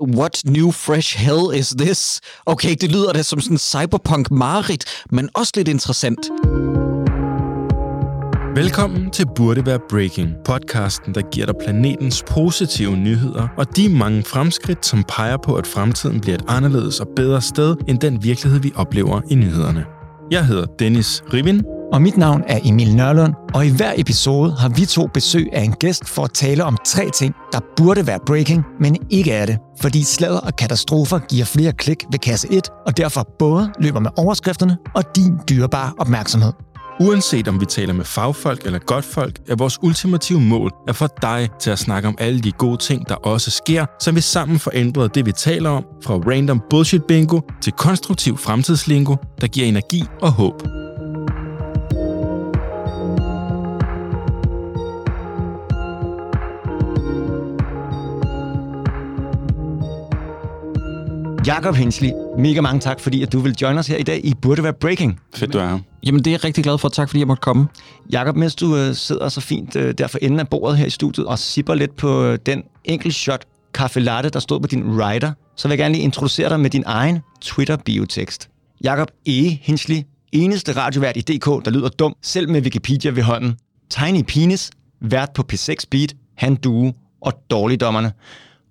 What new fresh hell is this? Okay, det lyder da som sådan cyberpunk mareridt, men også lidt interessant. Velkommen til Burde Være Breaking, podcasten, der giver dig planetens positive nyheder og de mange fremskridt, som peger på, at fremtiden bliver et anderledes og bedre sted end den virkelighed, vi oplever i nyhederne. Jeg hedder Dennis Rivin, Og mit navn er Emil Nørlund, og i hver episode har vi to besøg af en gæst for at tale om tre ting, der burde være breaking, men ikke er det. Fordi sladder og katastrofer giver flere klik ved kasse 1, og derfor både løber med overskrifterne og din dyrebare opmærksomhed. Uanset om vi taler med fagfolk eller godtfolk, er vores ultimative mål at få dig til at snakke om alle de gode ting, der også sker, så vi sammen får ændret det, vi taler om, fra random bullshit bingo til konstruktiv fremtidslingo, der giver energi og håb. Jakob Hensley, mega mange tak, fordi at du vil join os her i dag i Burde Være Breaking. Fedt, du er her. Jamen, det er jeg rigtig glad for. Tak, fordi jeg måtte komme. Jakob, mens du øh, sidder så fint øh, der for enden af bordet her i studiet og sipper lidt på øh, den enkelt shot kaffe latte, der stod på din rider, så vil jeg gerne lige introducere dig med din egen Twitter-biotekst. Jakob E. Hensley, eneste radiovært i DK, der lyder dum, selv med Wikipedia ved hånden. Tiny Penis, vært på P6 Beat, Han Due og Dårligdommerne.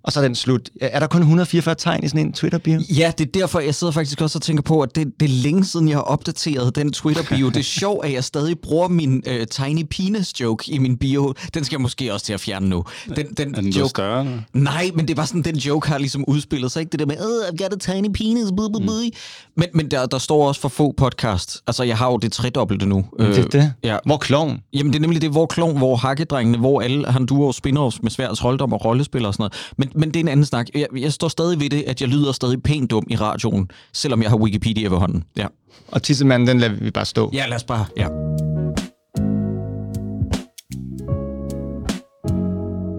Og så er den slut. Er der kun 144 tegn i sådan en Twitter-bio? Ja, det er derfor, jeg sidder faktisk også og tænker på, at det, det er længe siden, jeg har opdateret den Twitter-bio. Det er sjovt, at jeg stadig bruger min uh, tiny penis joke i min bio. Den skal jeg måske også til at fjerne nu. Den, den Er den blevet større nu? Nej, men det var sådan, den joke har ligesom udspillet sig, ikke? Det der med, oh, I've got a tiny penis, blah, blah, blah. Men, men der, der står også for få podcast. Altså, jeg har jo det tredobbelte nu. Det er det. ja. Hvor klovn? Jamen, det er nemlig det, hvor Klon, hvor Hakkedrengene, hvor alle han duer spin-offs med sværds holddom og rollespil og sådan noget. Men, men det er en anden snak. Jeg, jeg står stadig ved det, at jeg lyder stadig pænt dum i radioen, selvom jeg har Wikipedia ved hånden. Ja, Og tissemanden, den lader vi bare stå. ja lad os bare... Ja.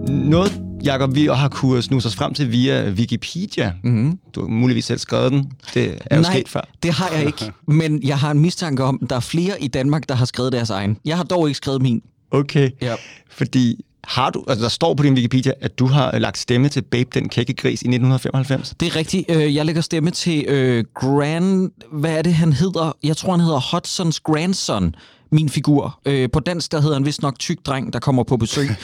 Noget, Jacob, vi har kunnet snuse os frem til via Wikipedia. Mm-hmm. Du har muligvis selv skrevet den. Det er jo Nej, sket før. det har jeg ikke. Men jeg har en mistanke om, at der er flere i Danmark, der har skrevet deres egen. Jeg har dog ikke skrevet min. Okay. Ja. Fordi har du, altså der står på din Wikipedia, at du har øh, lagt stemme til Babe den kække gris i 1995. Det er rigtigt. Øh, Jeg lægger stemme til øh, Grand... Hvad er det, han hedder? Jeg tror, han hedder Hudsons grandson, min figur. Øh, på dansk, der hedder han vist nok tyk dreng, der kommer på besøg.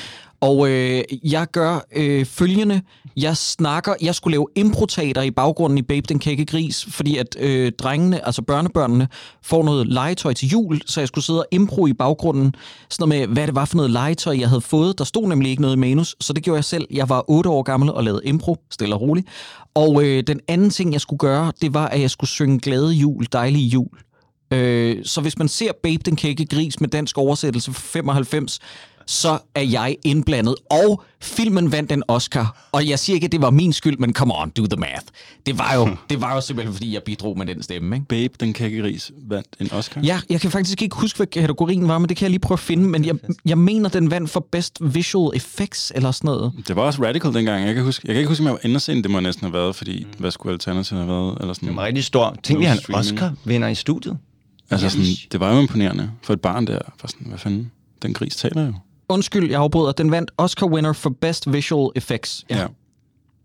Og øh, jeg gør øh, følgende. Jeg snakker... Jeg skulle lave improtater i baggrunden i Babe den kække gris, fordi at øh, drengene, altså børnebørnene, får noget legetøj til jul, så jeg skulle sidde og impro i baggrunden. Sådan noget med, hvad det var for noget legetøj, jeg havde fået. Der stod nemlig ikke noget i manus, så det gjorde jeg selv. Jeg var 8 år gammel og lavede impro, stille og roligt. Og øh, den anden ting, jeg skulle gøre, det var, at jeg skulle synge glade jul, dejlige jul. Øh, så hvis man ser Babe den kække gris med dansk oversættelse fra 95, så er jeg indblandet. Og filmen vandt en Oscar. Og jeg siger ikke, at det var min skyld, men come on, do the math. Det var jo, det var jo simpelthen, fordi jeg bidrog med den stemme. Ikke? Babe, den kække ris, vandt en Oscar. Ja, jeg kan faktisk ikke huske, hvad kategorien var, men det kan jeg lige prøve at finde. Men jeg, jeg mener, den vandt for Best Visual Effects eller sådan noget. Det var også radical dengang. Jeg kan, huske, jeg kan ikke huske, om jeg var inde og se den. Det må næsten have været, fordi hvad skulle alternativet have været? Eller sådan. Det var rigtig stor. Tænk lige, No han. Oscar-vinder i studiet. Altså sådan, det var jo imponerende for et barn der. For sådan, hvad fanden? Den gris taler jo. Undskyld, jeg afbryder. Den vandt Oscar winner for Best Visual Effects. Ja.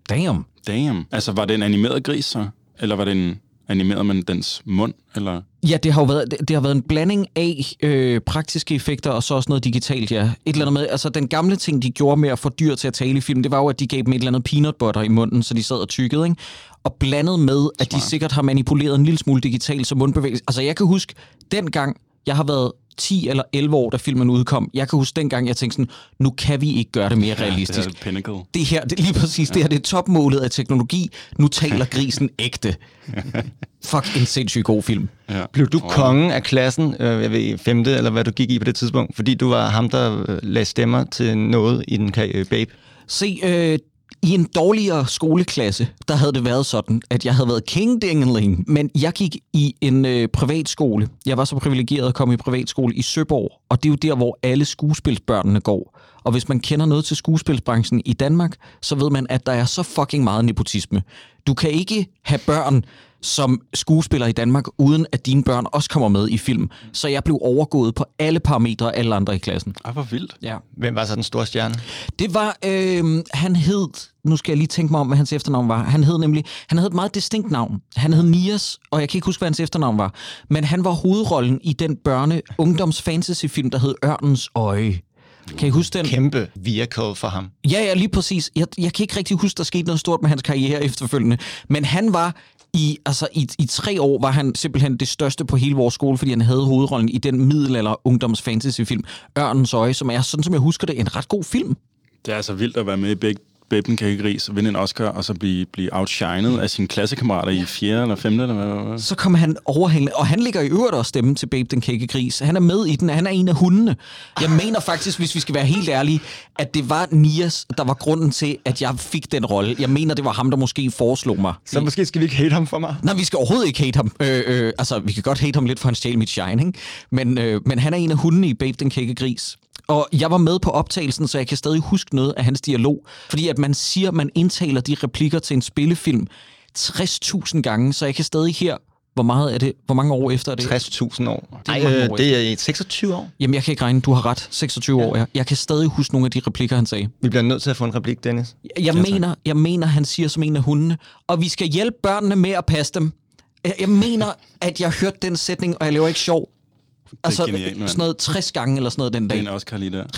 Damn. Damn. Altså, var det en animeret gris så? Eller var det en animeret med dens mund? Eller? Ja, det har jo været, det, det har været en blanding af øh, praktiske effekter og så også noget digitalt, ja. Et eller andet med, altså den gamle ting, de gjorde med at få dyr til at tale i film, det var jo, at de gav dem et eller andet peanut butter i munden, så de sad og tykkede, ikke? Og blandet med, at de sikkert har manipuleret en lille smule digitalt som mundbevægelse. Altså jeg kan huske, dengang jeg har været 10 eller 11 år, da filmen udkom. Jeg kan huske dengang, jeg tænkte sådan, nu kan vi ikke gøre det mere realistisk. Det er pinnacle. det her, det lige præcis det her, det er topmålet af teknologi. Nu taler grisen ægte. Fuck, en sindssygt god film. Ja. Blev du kongen af klassen, øh, jeg ved, femte, eller hvad du gik i på det tidspunkt, fordi du var ham, der øh, lagde stemmer til noget i den øh, Babe? Se, øh, i en dårligere skoleklasse, der havde det været sådan, at jeg havde været king dingling, men jeg gik i en øh, privatskole. Jeg var så privilegeret at komme i privatskole i Søborg, og det er jo der, hvor alle skuespilsbørnene går. Og hvis man kender noget til skuespilsbranchen i Danmark, så ved man, at der er så fucking meget nepotisme. Du kan ikke have børn, som skuespiller i Danmark, uden at dine børn også kommer med i film. Så jeg blev overgået på alle parametre af alle andre i klassen. Ej, hvor vildt. Ja. Hvem var så den store stjerne? Det var, øh, han hed, nu skal jeg lige tænke mig om, hvad hans efternavn var. Han hed nemlig, han havde et meget distinkt navn. Han hed Nias, og jeg kan ikke huske, hvad hans efternavn var. Men han var hovedrollen i den børne-ungdoms-fantasy-film, der hed Ørnens Øje. Kan I huske den? Kæmpe vehicle for ham. Ja, ja, lige præcis. Jeg, jeg kan ikke rigtig huske, der skete noget stort med hans karriere efterfølgende. Men han var i, altså i, i tre år var han simpelthen det største på hele vores skole, fordi han havde hovedrollen i den middelalder ungdoms fantasyfilm Ørnens Øje, som er, sådan som jeg husker det, en ret god film. Det er altså vildt at være med i begge Babe Cake Gris, vinde en Oscar, og så blive, blive outshined af sine klassekammerater i 4. eller 5. eller hvad? Så kom han overhængende, og han ligger i øvrigt også stemme til Babe den Kække Gris. Han er med i den, han er en af hundene. Jeg mener faktisk, hvis vi skal være helt ærlige, at det var Nias, der var grunden til, at jeg fik den rolle. Jeg mener, det var ham, der måske foreslog mig. Så måske skal vi ikke hate ham for mig. Nej, vi skal overhovedet ikke hate ham. Øh, øh, altså, vi kan godt hate ham lidt, for han stjal mit shine, ikke? Men, øh, men han er en af hundene i Babe den Kække Gris. Og jeg var med på optagelsen, så jeg kan stadig huske noget af hans dialog. Fordi at man siger, at man indtaler de replikker til en spillefilm 60.000 gange, så jeg kan stadig her hvor meget er det? Hvor mange år efter er det? 60.000 år. Det er Nej, mange øh, år det er i 26 år. Jamen, jeg kan ikke regne. Du har ret. 26 år, ja. Jeg kan stadig huske nogle af de replikker, han sagde. Vi bliver nødt til at få en replik, Dennis. Jeg, jeg, mener, jeg mener, han siger som en af hundene, og vi skal hjælpe børnene med at passe dem. Jeg, jeg mener, at jeg hørte den sætning, og jeg laver ikke sjov. Altså, genialt, mand. sådan noget 60 gange eller sådan noget den Det er dag. en Oscar lige der.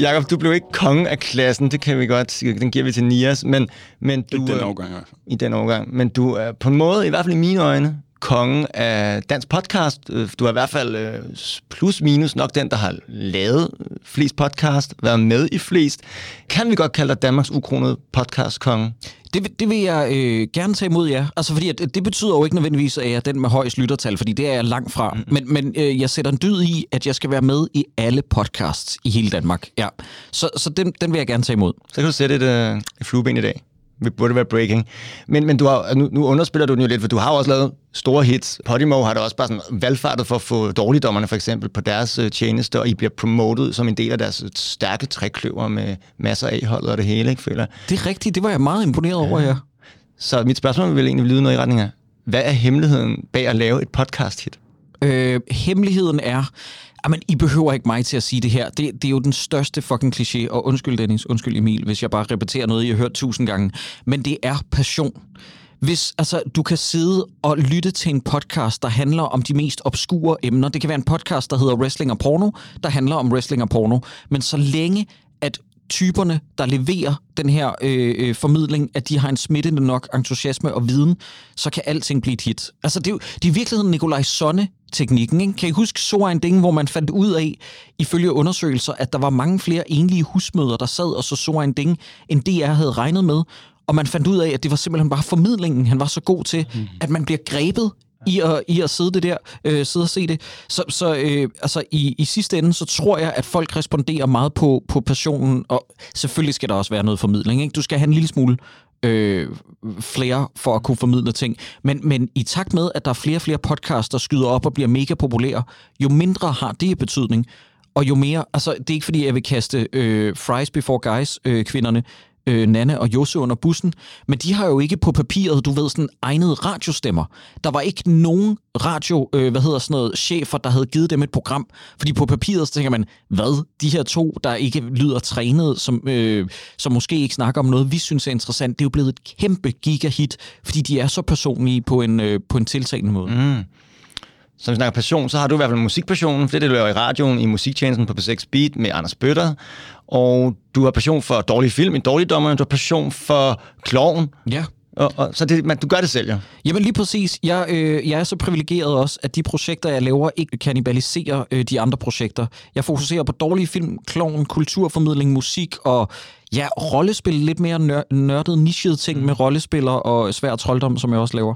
Jakob, du blev ikke konge af klassen, det kan vi godt sige. Den giver vi til Nias, men, men du... Det er den årgang i hvert fald. i den overgang. Men du er på en måde, i hvert fald i mine øjne, konge af dansk podcast. Øh, Du er i hvert fald øh, plus minus nok den, der har lavet øh, flest podcast, været med i flest. Kan vi godt kalde dig Danmarks ukronede podcast-konge? Det, det vil jeg øh, gerne tage imod, ja. Altså, fordi at, det betyder jo ikke nødvendigvis, at jeg er den med højst lyttertal, fordi det er jeg langt fra. Mm. Men, men øh, jeg sætter en dyd i, at jeg skal være med i alle podcasts i hele Danmark. Ja. Så, så den, den vil jeg gerne tage imod. Så kan du sætte et, øh, et flueben i dag. Det burde være breaking. Men, men du har, nu, nu underspiller du den jo lidt, for du har også lavet store hits. Podimo har da også bare sådan valgfartet for at få dårligdommerne for eksempel på deres øh, tjeneste, og I bliver promotet som en del af deres øh, stærke trækløver med masser af holdet og det hele, ikke føler? Det er rigtigt. Det var jeg meget imponeret over, ja. Så mit spørgsmål vil egentlig lyde noget i retning af, hvad er hemmeligheden bag at lave et podcast-hit? Øh, hemmeligheden er... Jamen, I behøver ikke mig til at sige det her. Det, det er jo den største fucking kliché. Og undskyld, Dennis. Undskyld, Emil, hvis jeg bare repeterer noget, I har hørt tusind gange. Men det er passion. Hvis altså, du kan sidde og lytte til en podcast, der handler om de mest obskure emner. Det kan være en podcast, der hedder Wrestling og Porno, der handler om wrestling og porno. Men så længe, at typerne, der leverer den her øh, øh, formidling, at de har en smittende nok entusiasme og viden, så kan alting blive et hit. Altså, det er, jo, det er i virkeligheden Nikolaj Sonne teknikken. Ikke? Kan I huske så en ding, hvor man fandt ud af, ifølge undersøgelser, at der var mange flere enlige husmøder, der sad og så så en ding, end DR havde regnet med. Og man fandt ud af, at det var simpelthen bare formidlingen, han var så god til, mm. at man bliver grebet i at, i at sidde det der, øh, sidde og se det. Så, så øh, altså, i, i sidste ende, så tror jeg, at folk responderer meget på, på passionen, og selvfølgelig skal der også være noget formidling. Ikke? Du skal have en lille smule øh, flere for at kunne formidle ting. Men, men i takt med, at der er flere og flere podcasts, der skyder op og bliver mega populære, jo mindre har det betydning, og jo mere, altså det er ikke fordi, jeg vil kaste øh, Fries Before Guys øh, kvinderne, øh, Nanne og Josse under bussen, men de har jo ikke på papiret, du ved, sådan egnede radiostemmer. Der var ikke nogen radio, øh, hvad hedder sådan noget, chefer, der havde givet dem et program, fordi på papiret, så tænker man, hvad, de her to, der ikke lyder trænet, som, øh, som måske ikke snakker om noget, vi synes er interessant, det er jo blevet et kæmpe gigahit, fordi de er så personlige på en, øh, på en tiltalende måde. Mm. Vi snakker passion, så har du i hvert fald musikpassionen, for det er det, du laver i radioen, i musiktjenesten på P6 Beat med Anders Bøtter. Og du har passion for dårlig film, en dårlig dommer, du har passion for kloven. Ja. Og, og, så det, man, du gør det selv, jo. Jamen lige præcis. Jeg, øh, jeg er så privilegeret også, at de projekter, jeg laver, ikke kannibaliserer øh, de andre projekter. Jeg fokuserer på dårlige film, klovn, kulturformidling, musik og ja, rollespil. Lidt mere nør- nørdet, nichede ting med rollespiller og svær trolddom, som jeg også laver.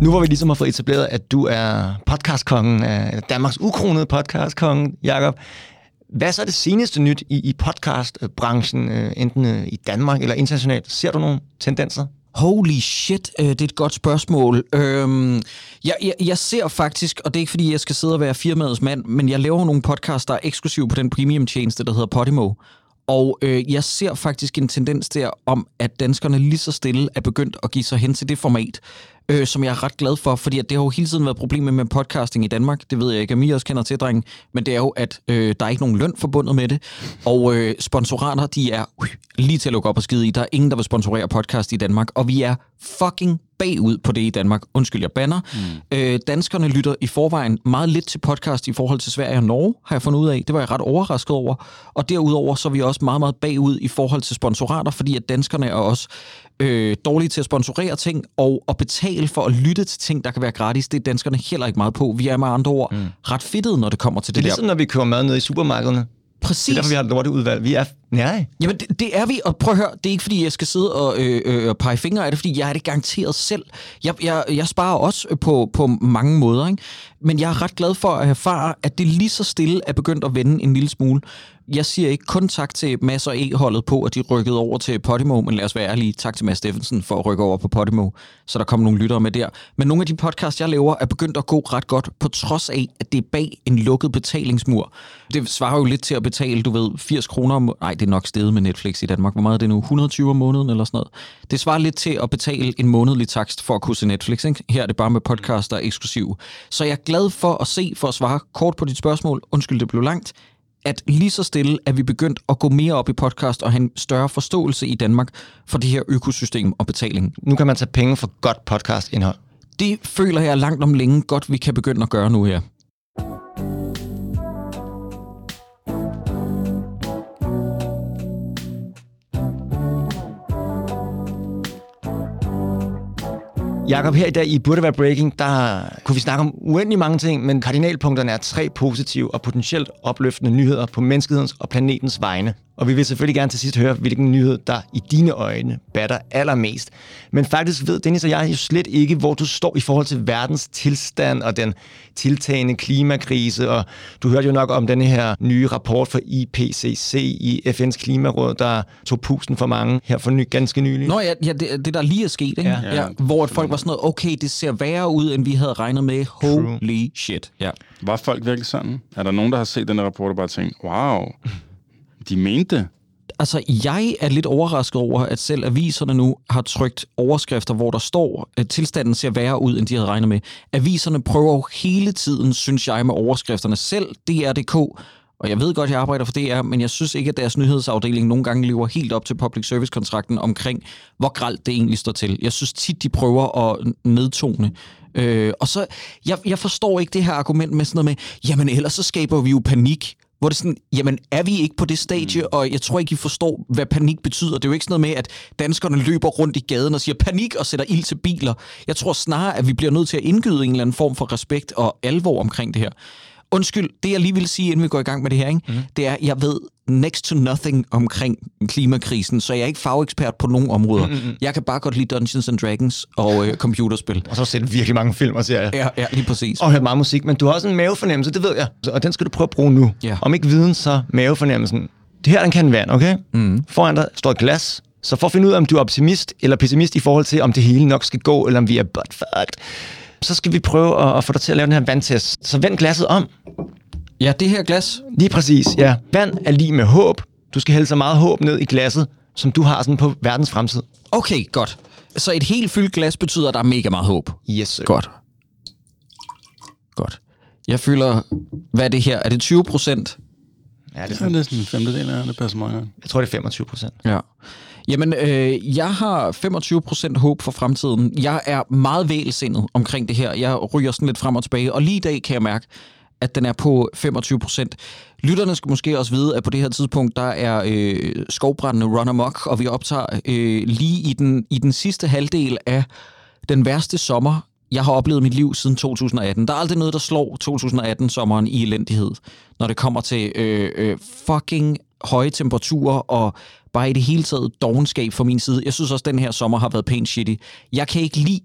Nu hvor vi ligesom har fået etableret, at du er podcastkongen, øh, Danmarks ukronede podcastkonge, Jakob. Hvad er så det seneste nyt i, i podcastbranchen, øh, enten øh, i Danmark eller internationalt? Ser du nogle tendenser? Holy shit, øh, det er et godt spørgsmål. Øhm, jeg, jeg, jeg ser faktisk, og det er ikke fordi, jeg skal sidde og være firmaets mand, men jeg laver nogle podcasts, der er eksklusive på den premium-tjeneste, der hedder Podimo. Og øh, jeg ser faktisk en tendens der om, at danskerne lige så stille er begyndt at give sig hen til det format, øh, som jeg er ret glad for, fordi at det har jo hele tiden været problemet med podcasting i Danmark. Det ved jeg ikke, om I også kender til, drenge, men det er jo, at øh, der er ikke nogen løn forbundet med det, og øh, sponsorater, de er øh, lige til at lukke op og skide i. Der er ingen, der vil sponsorere podcast i Danmark, og vi er fucking bagud på det i Danmark. Undskyld, jeg banner. Mm. Øh, danskerne lytter i forvejen meget lidt til podcast i forhold til Sverige og Norge, har jeg fundet ud af. Det var jeg ret overrasket over. Og derudover så er vi også meget, meget bagud i forhold til sponsorater, fordi at danskerne er også øh, dårlige til at sponsorere ting og at betale for at lytte til ting, der kan være gratis. Det er danskerne heller ikke meget på. Vi er med andre ord mm. ret fedtede, når det kommer til Det det, er der. ligesom, når vi køber mad ned i supermarkederne. Præcis. Det er derfor, vi har et lorteudvalg. Vi er... Nej. Jamen, det, det er vi, og prøv at høre, det er ikke fordi, jeg skal sidde og øh, øh, pege fingre af det, fordi jeg er det garanteret selv. Jeg, jeg, jeg sparer også øh, på, på mange måder, ikke? men jeg er ret glad for at erfare, at det lige så stille er begyndt at vende en lille smule. Jeg siger ikke kun tak til Mads og E-holdet på, at de rykkede over til Podimo, men lad os være ærlige, tak til Mads Steffensen for at rykke over på Podimo, så der kommer nogle lyttere med der. Men nogle af de podcasts, jeg laver, er begyndt at gå ret godt, på trods af, at det er bag en lukket betalingsmur. Det svarer jo lidt til at betale, du ved, 80 kroner om... Nej, det er nok steget med Netflix i Danmark. Hvor meget er det nu? 120 om måneden eller sådan noget? Det svarer lidt til at betale en månedlig takst for at kunne se Netflix. Ikke? Her er det bare med podcasts, der er eksklusive. Så jeg er glad for at se, for at svare kort på dit spørgsmål, undskyld, det blev langt, at lige så stille er vi begyndt at gå mere op i podcast og have en større forståelse i Danmark for det her økosystem og betaling. Nu kan man tage penge for godt podcastindhold. Det føler jeg langt om længe godt, vi kan begynde at gøre nu her. Jakob, her i dag i Burde Være Breaking, der kunne vi snakke om uendelig mange ting, men kardinalpunkterne er tre positive og potentielt opløftende nyheder på menneskehedens og planetens vegne. Og vi vil selvfølgelig gerne til sidst høre, hvilken nyhed, der i dine øjne batter allermest. Men faktisk ved Dennis og jeg jo slet ikke, hvor du står i forhold til verdens tilstand og den tiltagende klimakrise. Og du hørte jo nok om denne her nye rapport fra IPCC i FN's klimaråd, der tog pusten for mange her for ny, ganske nylig. Nå ja, ja det, det der lige er sket, ikke? Ja. Ja. Hvor at folk var sådan noget, okay, det ser værre ud, end vi havde regnet med. Holy shit. Ja. Var folk virkelig sådan? Er der nogen, der har set den her rapport og bare tænkt, wow, de mente? Altså, jeg er lidt overrasket over, at selv aviserne nu har trykt overskrifter, hvor der står, at tilstanden ser værre ud, end de havde regnet med. Aviserne prøver jo hele tiden, synes jeg, med overskrifterne. Selv DR.dk, og jeg ved godt, jeg arbejder for DR, men jeg synes ikke, at deres nyhedsafdeling nogle gange lever helt op til public service-kontrakten omkring, hvor gralt det egentlig står til. Jeg synes tit, de prøver at nedtone. Øh, og så, jeg, jeg forstår ikke det her argument med sådan noget med, jamen ellers så skaber vi jo panik. Hvor det sådan, jamen er vi ikke på det stadie, og jeg tror ikke, I forstår, hvad panik betyder. Det er jo ikke sådan noget med, at danskerne løber rundt i gaden og siger panik og sætter ild til biler. Jeg tror snarere, at vi bliver nødt til at indgyde en eller anden form for respekt og alvor omkring det her. Undskyld, det jeg lige vil sige, inden vi går i gang med det her, ikke? Mm. det er, jeg ved next to nothing omkring klimakrisen, så jeg er ikke fagekspert på nogen områder. Mm-hmm. Jeg kan bare godt lide Dungeons and Dragons og øh, computerspil. Og så har set virkelig mange film og serier. Ja, ja, lige præcis. Og hørt meget musik, men du har også en mavefornemmelse, det ved jeg. Og den skal du prøve at bruge nu. Ja. Om ikke viden, så mavefornemmelsen. Det her er en kan vand, okay? Mm. Foran dig står et glas. Så for at finde ud af, om du er optimist eller pessimist i forhold til, om det hele nok skal gå, eller om vi er buttfucked, så skal vi prøve at, at få dig til at lave den her vandtest. Så vend glasset om. Ja, det her glas. Lige præcis, ja. Vand er lige med håb. Du skal hælde så meget håb ned i glasset, som du har sådan på verdens fremtid. Okay, godt. Så et helt fyldt glas betyder, at der er mega meget håb. Yes, sir. Godt. Godt. Jeg føler, hvad er det her? Er det 20 procent? Ja, det er Så er det sådan en femtedel af det passer meget godt. Jeg tror, det er 25 procent. Ja. Jamen, øh, jeg har 25 procent håb for fremtiden. Jeg er meget vælsindet omkring det her. Jeg ryger sådan lidt frem og tilbage, og lige i dag kan jeg mærke, at den er på 25 procent. Lytterne skal måske også vide, at på det her tidspunkt, der er øh, skovbrændende run amok, og vi optager øh, lige i den, i den sidste halvdel af den værste sommer, jeg har oplevet i mit liv siden 2018. Der er aldrig noget, der slår 2018-sommeren i elendighed, når det kommer til øh, øh, fucking høje temperaturer og bare i det hele taget dogenskab fra min side. Jeg synes også, at den her sommer har været pænt shitty. Jeg kan ikke lide,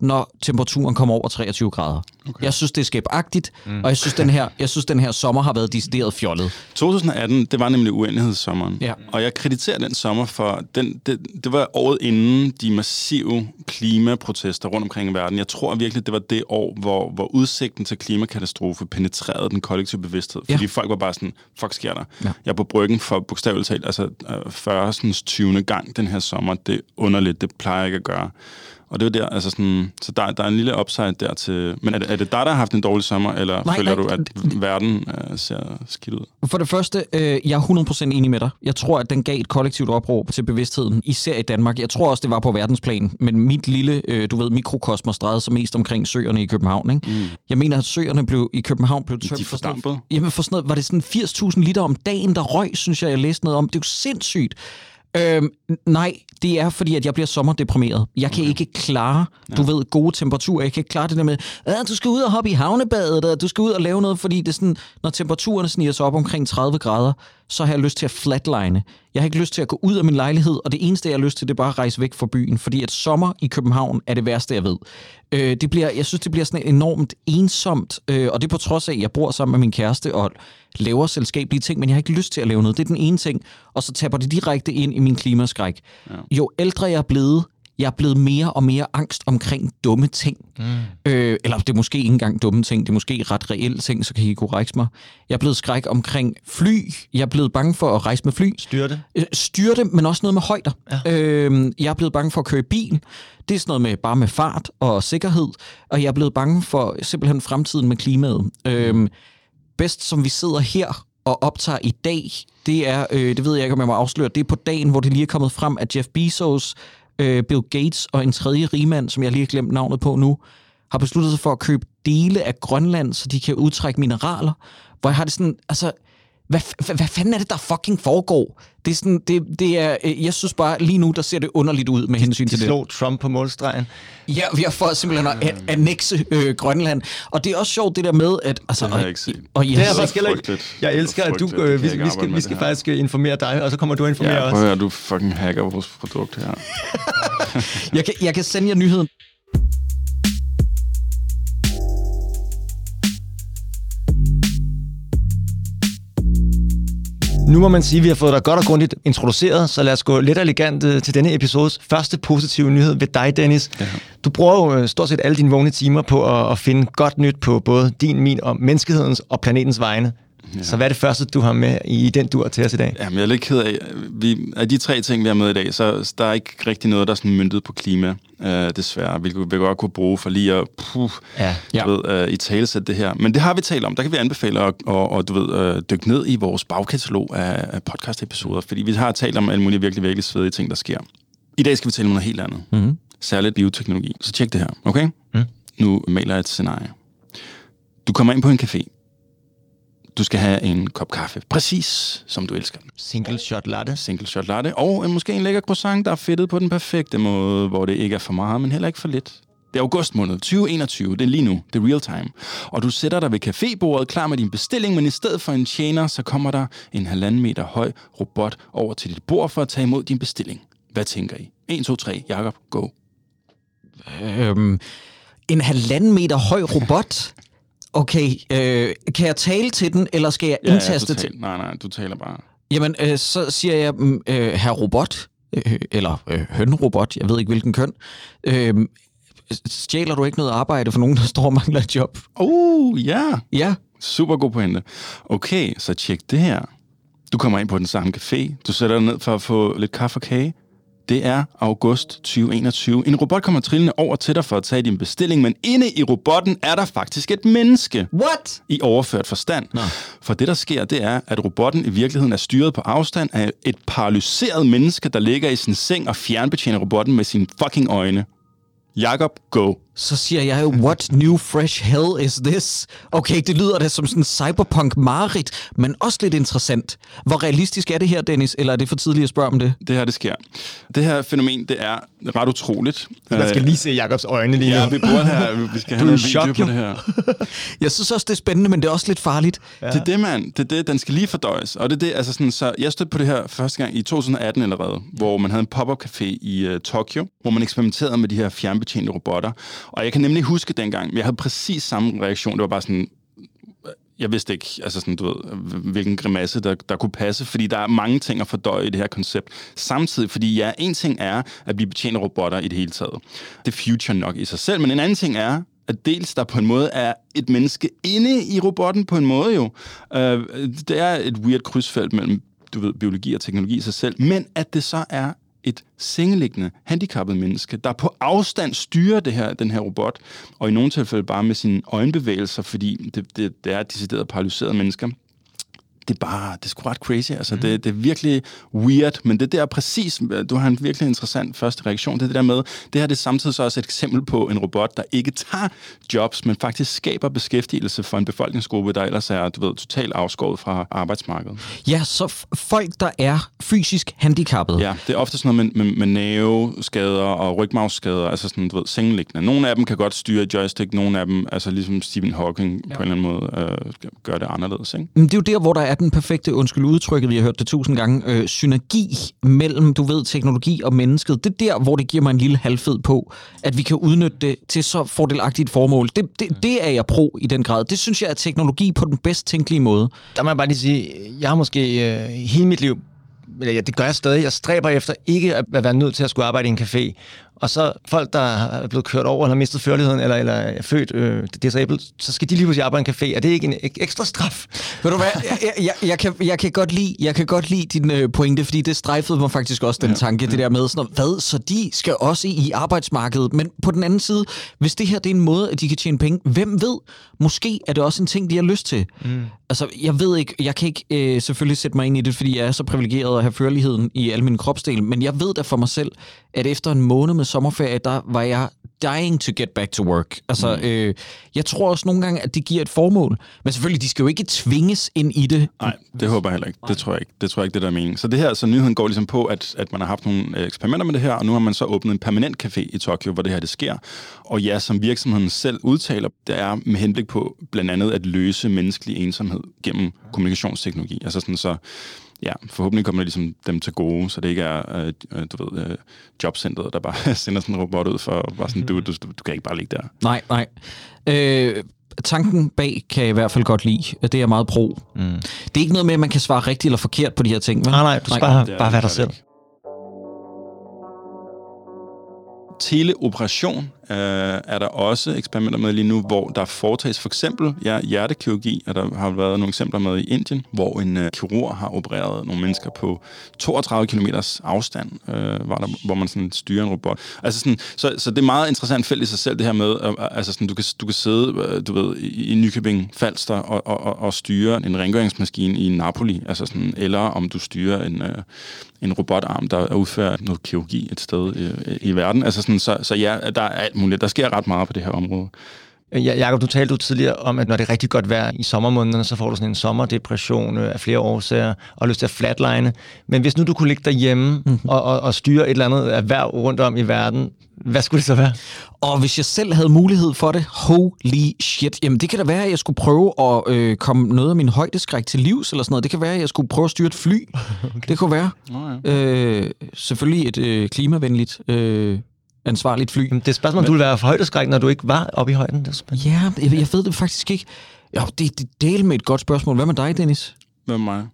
når temperaturen kommer over 23 grader. Okay. Jeg synes, det er skæbagtigt, mm. og jeg synes, den her, jeg synes, den her sommer har været decideret fjollet. 2018, det var nemlig uendelighedssommeren. Ja. Og jeg krediterer den sommer for, den, det, det var året inden de massive klimaprotester rundt omkring i verden. Jeg tror virkelig, det var det år, hvor, hvor udsigten til klimakatastrofe penetrerede den kollektive bevidsthed. Fordi Ja. folk var bare sådan, fuck sker der? Ja. Jeg er på bryggen for bogstaveligt talt, altså øh, 40. 20. gang den her sommer. Det er underligt, det plejer jeg ikke at gøre. Og det var der, altså sådan, så der, der er en lille upside der til... Men er det, er det dig, der har haft en dårlig sommer, eller Nej, føler nej, du, at verden øh, ser skidt ud? For det første, øh, jeg er 100% enig med dig. Jeg tror, at den gav et kollektivt opråb til bevidstheden, især i Danmark. Jeg tror også, det var på verdensplan, men mit lille, øh, du ved, mikrokosmos drejede sig mest omkring søerne i København. Ikke? Mm. Jeg mener, at søerne blev, i København blev tømt De for sådan noget- fordampede? Jamen for sådan noget, var det sådan 80.000 liter om dagen, der røg, synes jeg, jeg læste noget om. Det er jo sindssygt. Øhm, nej, det er fordi, at jeg bliver sommerdeprimeret. Jeg kan okay. ikke klare, du ved, gode temperaturer. Jeg kan ikke klare det der med, du skal ud og hoppe i havnebadet, og du skal ud og lave noget, fordi det er sådan, når temperaturen sniger sig op omkring 30 grader, så har jeg lyst til at flatline. Jeg har ikke lyst til at gå ud af min lejlighed, og det eneste, jeg har lyst til, det er bare at rejse væk fra byen, fordi at sommer i København er det værste, jeg ved. Øh, det bliver, jeg synes, det bliver sådan enormt ensomt, øh, og det er på trods af, at jeg bor sammen med min kæreste og laver selskabelige ting, men jeg har ikke lyst til at lave noget. Det er den ene ting, og så tapper det direkte ind i min klimaskræk. Ja. Jo ældre jeg er blevet, jeg er blevet mere og mere angst omkring dumme ting. Mm. Øh, eller det er måske ikke engang dumme ting, det er måske ret reelle ting, så kan I korrekse mig. Jeg er blevet skræk omkring fly. Jeg er blevet bange for at rejse med fly. Styrte. Øh, styrte, men også noget med højder. Ja. Øh, jeg er blevet bange for at køre bil. Det er sådan noget med bare med fart og sikkerhed. Og jeg er blevet bange for simpelthen fremtiden med klimaet. Øh, bedst som vi sidder her og optager i dag, det er, øh, det ved jeg ikke, om jeg må afsløre, det er på dagen, hvor det lige er kommet frem, at Jeff Bezos, øh, Bill Gates og en tredje rigmand, som jeg lige har glemt navnet på nu, har besluttet sig for at købe dele af Grønland, så de kan udtrække mineraler. Hvor jeg har det sådan, altså, hvad, hvad, hvad fanden er det, der fucking foregår? Det er sådan, det, det er, øh, jeg synes bare, lige nu, der ser det underligt ud med hensyn De til det. slog Trump på målstregen. Ja, vi har fået simpelthen at an- annexe øh, Grønland. Og det er også sjovt det der med, at... Altså, Det har jeg og- ikke set. Og, I Det har er faktisk heller ikke. Jeg elsker, at du. Det øh, vi, vi, skal, vi skal det faktisk øh, informere dig, og så kommer du og informerer Ja, os. høre, du fucking hacker vores produkt her. jeg, kan, jeg kan sende jer nyheden. Nu må man sige, at vi har fået dig godt og grundigt introduceret, så lad os gå lidt elegant øh, til denne episodes første positive nyhed ved dig, Dennis. Ja. Du bruger jo øh, stort set alle dine vågne timer på at, at finde godt nyt på både din, min og menneskehedens og planetens vegne. Ja. Så hvad er det første, du har med i den dur til os i dag? Jamen, jeg er lidt ked af, vi, af de tre ting, vi har med i dag, så der er ikke rigtig noget, der er sådan myndet på klima, øh, desværre. Vi kunne vi godt kunne bruge for lige at puh, Ja. Ja. du ved, øh, i talesæt det her. Men det har vi talt om. Der kan vi anbefale at og, og, du ved, øh, dykke ned i vores bagkatalog af, af podcast-episoder, fordi vi har talt om alle mulige virkelig, virkelig svedige ting, der sker. I dag skal vi tale om noget helt andet. Mm-hmm. Særligt bioteknologi. Så tjek det her, okay? Mm. Nu maler jeg et scenarie. Du kommer ind på en café. Du skal have en kop kaffe, præcis som du elsker. Single shot latte. Single shot latte, og måske en lækker croissant, der er fedtet på den perfekte måde, hvor det ikke er for meget, men heller ikke for lidt. Det er august måned 2021, det er lige nu, det er real time. Og du sætter dig ved cafébordet klar med din bestilling, men i stedet for en tjener, så kommer der en halvanden meter høj robot over til dit bord for at tage imod din bestilling. Hvad tænker I? 1, 2, 3, Jakob, go. Øhm, en halvanden meter høj robot. Okay, øh, kan jeg tale til den, eller skal jeg indtaste du til? taler, Nej, nej, du taler bare. Jamen, øh, så siger jeg, mm, øh, herr robot, øh, eller øh, hønrobot, jeg ved ikke hvilken køn, øh, stjæler du ikke noget arbejde for nogen, der står og mangler et job? Oh, ja. Yeah. Ja. Super god pointe. Okay, så tjek det her. Du kommer ind på den samme café. Du sætter dig ned for at få lidt kaffe og kage. Det er august 2021. En robot kommer trillende over til dig for at tage din bestilling, men inde i robotten er der faktisk et menneske. What? I overført forstand. Nå. For det, der sker, det er, at robotten i virkeligheden er styret på afstand af et paralyseret menneske, der ligger i sin seng og fjernbetjener robotten med sine fucking øjne. Jakob, go. Så siger jeg jo, what new fresh hell is this? Okay, det lyder da som sådan en cyberpunk marit, men også lidt interessant. Hvor realistisk er det her, Dennis? Eller er det for tidligt at spørge om det? Det her, det sker. Det her fænomen, det er ret utroligt. Man skal Øh, lige se Jakobs øjne lige Ja, nu. vi burde have, vi skal have i video chok, på det her. Jeg synes også, det er spændende, men det er også lidt farligt. Ja. Det er det, mand. Det er det, den skal lige fordøjes. Og det er det, altså sådan, så jeg stødte på det her første gang i 2018 allerede, hvor man havde en pop-up café i uh, Tokyo, hvor man eksperimenterede med de her fjernbetjente robotter. Og jeg kan nemlig huske dengang, jeg havde præcis samme reaktion. Det var bare sådan, jeg vidste ikke, altså sådan, du ved, hvilken grimasse, der, der kunne passe, fordi der er mange ting at fordøje i det her koncept. Samtidig, fordi ja, en ting er at blive betjent af robotter i det hele taget. Det er future nok i sig selv, men en anden ting er, at dels der på en måde er et menneske inde i robotten på en måde jo. Uh, det er et weird krydsfelt mellem du ved, biologi og teknologi i sig selv, men at det så er et sengeliggende, handicappet menneske, der på afstand styrer det her, den her robot, og i nogle tilfælde bare med sine øjenbevægelser, fordi det, det, det er decideret paralyserede mennesker, det er bare, det er sgu ret crazy. Altså, mm. det, det er virkelig weird, men det der præcis, du har en virkelig interessant første reaktion, det er det der med, det her det er samtidig så også et eksempel på en robot, der ikke tager jobs, men faktisk skaber beskæftigelse for en befolkningsgruppe, der ellers er, du ved, totalt afskåret fra arbejdsmarkedet. Ja, så folk, der er fysisk handicappet. Ja, det er ofte sådan noget med, med, med næveskader og rygmavsskader, altså sådan, du ved, sengeliggende. Nogle af dem kan godt styre joystick, nogle af dem, altså ligesom Stephen Hawking ja. på en eller anden måde, øh, gør det anderledes, ikke? Men det er jo der, hvor der er den perfekte, undskyld udtrykket, vi har hørt det tusind gange, øh, synergi mellem, du ved, teknologi og mennesket. Det er der, hvor det giver mig en lille halvfed på, at vi kan udnytte det til så fordelagtigt formål. Det, det, det er jeg pro i den grad. Det synes jeg er teknologi på den bedst tænkelige måde. Der må jeg bare lige sige, jeg har måske øh, hele mit liv ja, det gør jeg stadig. Jeg stræber efter ikke at være nødt til at skulle arbejde i en café. Og så folk, der er blevet kørt over, eller har mistet førligheden, eller, eller er født øh, disabled, så skal de lige pludselig arbejde i en café. Er det ikke en ekstra straf? Ved du hvad, jeg, jeg, jeg, kan, jeg, kan godt lide, jeg kan godt lide din øh, pointe, fordi det strejfede mig faktisk også den ja, tanke, det der med sådan hvad, så de skal også i arbejdsmarkedet. Men på den anden side, hvis det her det er en måde, at de kan tjene penge, hvem ved, måske er det også en ting, de har lyst til. Mm. Altså, jeg ved ikke, jeg kan ikke øh, selvfølgelig sætte mig ind i det, fordi jeg er så privilegeret at have førligheden i al min kropsdel, men jeg ved da for mig selv, at efter en måned med sommerferie, der var jeg dying to get back to work. Altså, mm. øh, jeg tror også nogle gange, at det giver et formål. Men selvfølgelig, de skal jo ikke tvinges ind i det. Nej, det håber jeg heller ikke. Det tror jeg ikke. Det tror jeg ikke, det der er meningen. Så det her, så nyheden går ligesom på, at, at man har haft nogle eksperimenter med det her, og nu har man så åbnet en permanent café i Tokyo, hvor det her det sker. Og ja, som virksomheden selv udtaler, det er med henblik på blandt andet at løse menneskelig ensomhed gennem kommunikationsteknologi. Altså sådan så ja, forhåbentlig kommer det ligesom dem til gode, så det ikke er, øh, øh du ved, øh, jobcentret, der bare sender sådan en robot ud for, bare sådan, du, du, du, du kan ikke bare ligge der. Nej, nej. Øh, tanken bag kan jeg i hvert fald godt lide. Det er meget pro. Mm. Det er ikke noget med, at man kan svare rigtigt eller forkert på de her ting, vel? Nej, nej, du skal nej, bare, bare være dig selv. Teleoperation øh, er der også eksperimenter med lige nu, hvor der foretages for eksempel ja, hjertekirurgi, og der har været nogle eksempler med i Indien, hvor en øh, kirurg har opereret nogle mennesker på 32 km afstand, øh, var der, hvor man sådan styrer en robot. Altså sådan, så, så det er meget interessant felt i sig selv, det her med, øh, øh altså sådan, du, kan, du kan sidde øh, du ved, i, i Nykøbing Falster og, og, og, og styre en rengøringsmaskine i Napoli, altså sådan, eller om du styrer en, øh, en robotarm, der udfører noget kirurgi et sted i, i verden. Altså sådan, så, så ja, der er alt muligt. Der sker ret meget på det her område. Ja, Jacob, du talte jo tidligere om, at når det er rigtig godt vejr i sommermånederne, så får du sådan en sommerdepression øh, af flere årsager og lyst til at flatline. Men hvis nu du kunne ligge derhjemme mm-hmm. og, og, og styre et eller andet erhverv rundt om i verden, hvad skulle det så være? Og hvis jeg selv havde mulighed for det, holy shit, jamen det kan da være, at jeg skulle prøve at øh, komme noget af min højdeskræk til livs, eller sådan noget. Det kan være, at jeg skulle prøve at styre et fly. okay. Det kunne være. Oh, ja. øh, selvfølgelig et øh, klimavenligt øh, ansvarligt fly. Det er spørgsmål, om du ville være for højdeskræk, når du ikke var oppe i højden. Det ja, jeg, jeg ved det faktisk ikke. Ja, det, det del med et godt spørgsmål. Hvad med dig, Dennis? Hvad med mig?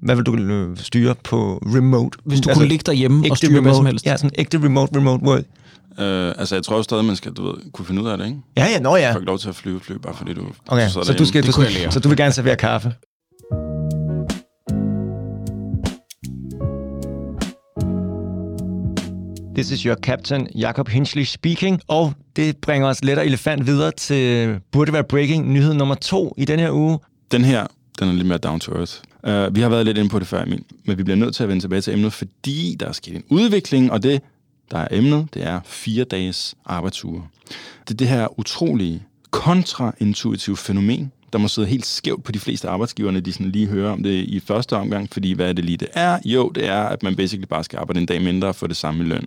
Hvad vil du øh, styre på remote? Hvis du altså, kunne ligge derhjemme og styre remote, hvad som helst. Ja, sådan ægte remote, remote work. Uh, altså, jeg tror jo stadig, man skal du ved, kunne finde ud af det, ikke? Ja, ja, nå ja. Du får ikke lov til at flyve fly, bare fordi du... Okay, så, så du, skal, du, så du vil gerne servere kaffe? This is your captain, Jakob Hinchley speaking. Og det bringer os let og elefant videre til burde være breaking nyhed nummer to i den her uge. Den her, den er lidt mere down to earth. Uh, vi har været lidt inde på det før, Emil, men vi bliver nødt til at vende tilbage til emnet, fordi der er sket en udvikling, og det, der er emnet, det er fire dages arbejdsuge. Det er det her utrolige kontraintuitive fænomen, der må sidde helt skævt på de fleste arbejdsgiverne, de sådan lige hører om det i første omgang, fordi hvad er det lige, det er? Jo, det er, at man basically bare skal arbejde en dag mindre for det samme løn.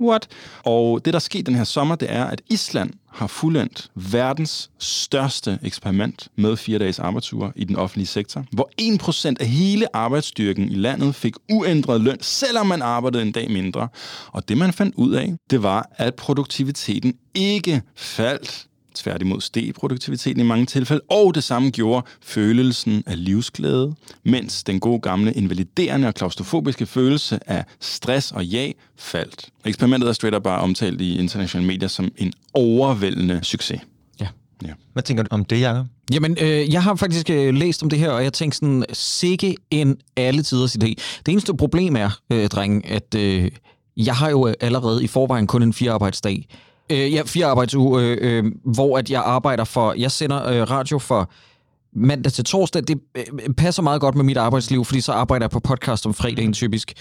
What? Og det, der skete den her sommer, det er, at Island har fuldendt verdens største eksperiment med fire dages arbejdsuger i den offentlige sektor, hvor 1% af hele arbejdsstyrken i landet fik uændret løn, selvom man arbejdede en dag mindre. Og det, man fandt ud af, det var, at produktiviteten ikke faldt Tværtimod steg produktiviteten i mange tilfælde, og det samme gjorde følelsen af livsglæde, mens den gode gamle invaliderende og klaustrofobiske følelse af stress og ja faldt. Eksperimentet er straight up bare omtalt i internationale medier som en overvældende succes. Ja. ja. Hvad tænker du om det, Jacob? Jamen, øh, jeg har faktisk øh, læst om det her, og jeg tænker sådan, sikke en alle tiders idé. Det eneste problem er, øh, drenge, at øh, jeg har jo allerede i forvejen kun en fire arbejdsdag. Øh, ja, fire arbejdsuge, øh, øh, hvor at jeg arbejder for, jeg sender øh, radio for mandag til torsdag. Det øh, passer meget godt med mit arbejdsliv, fordi så arbejder jeg på podcast om fredagen typisk.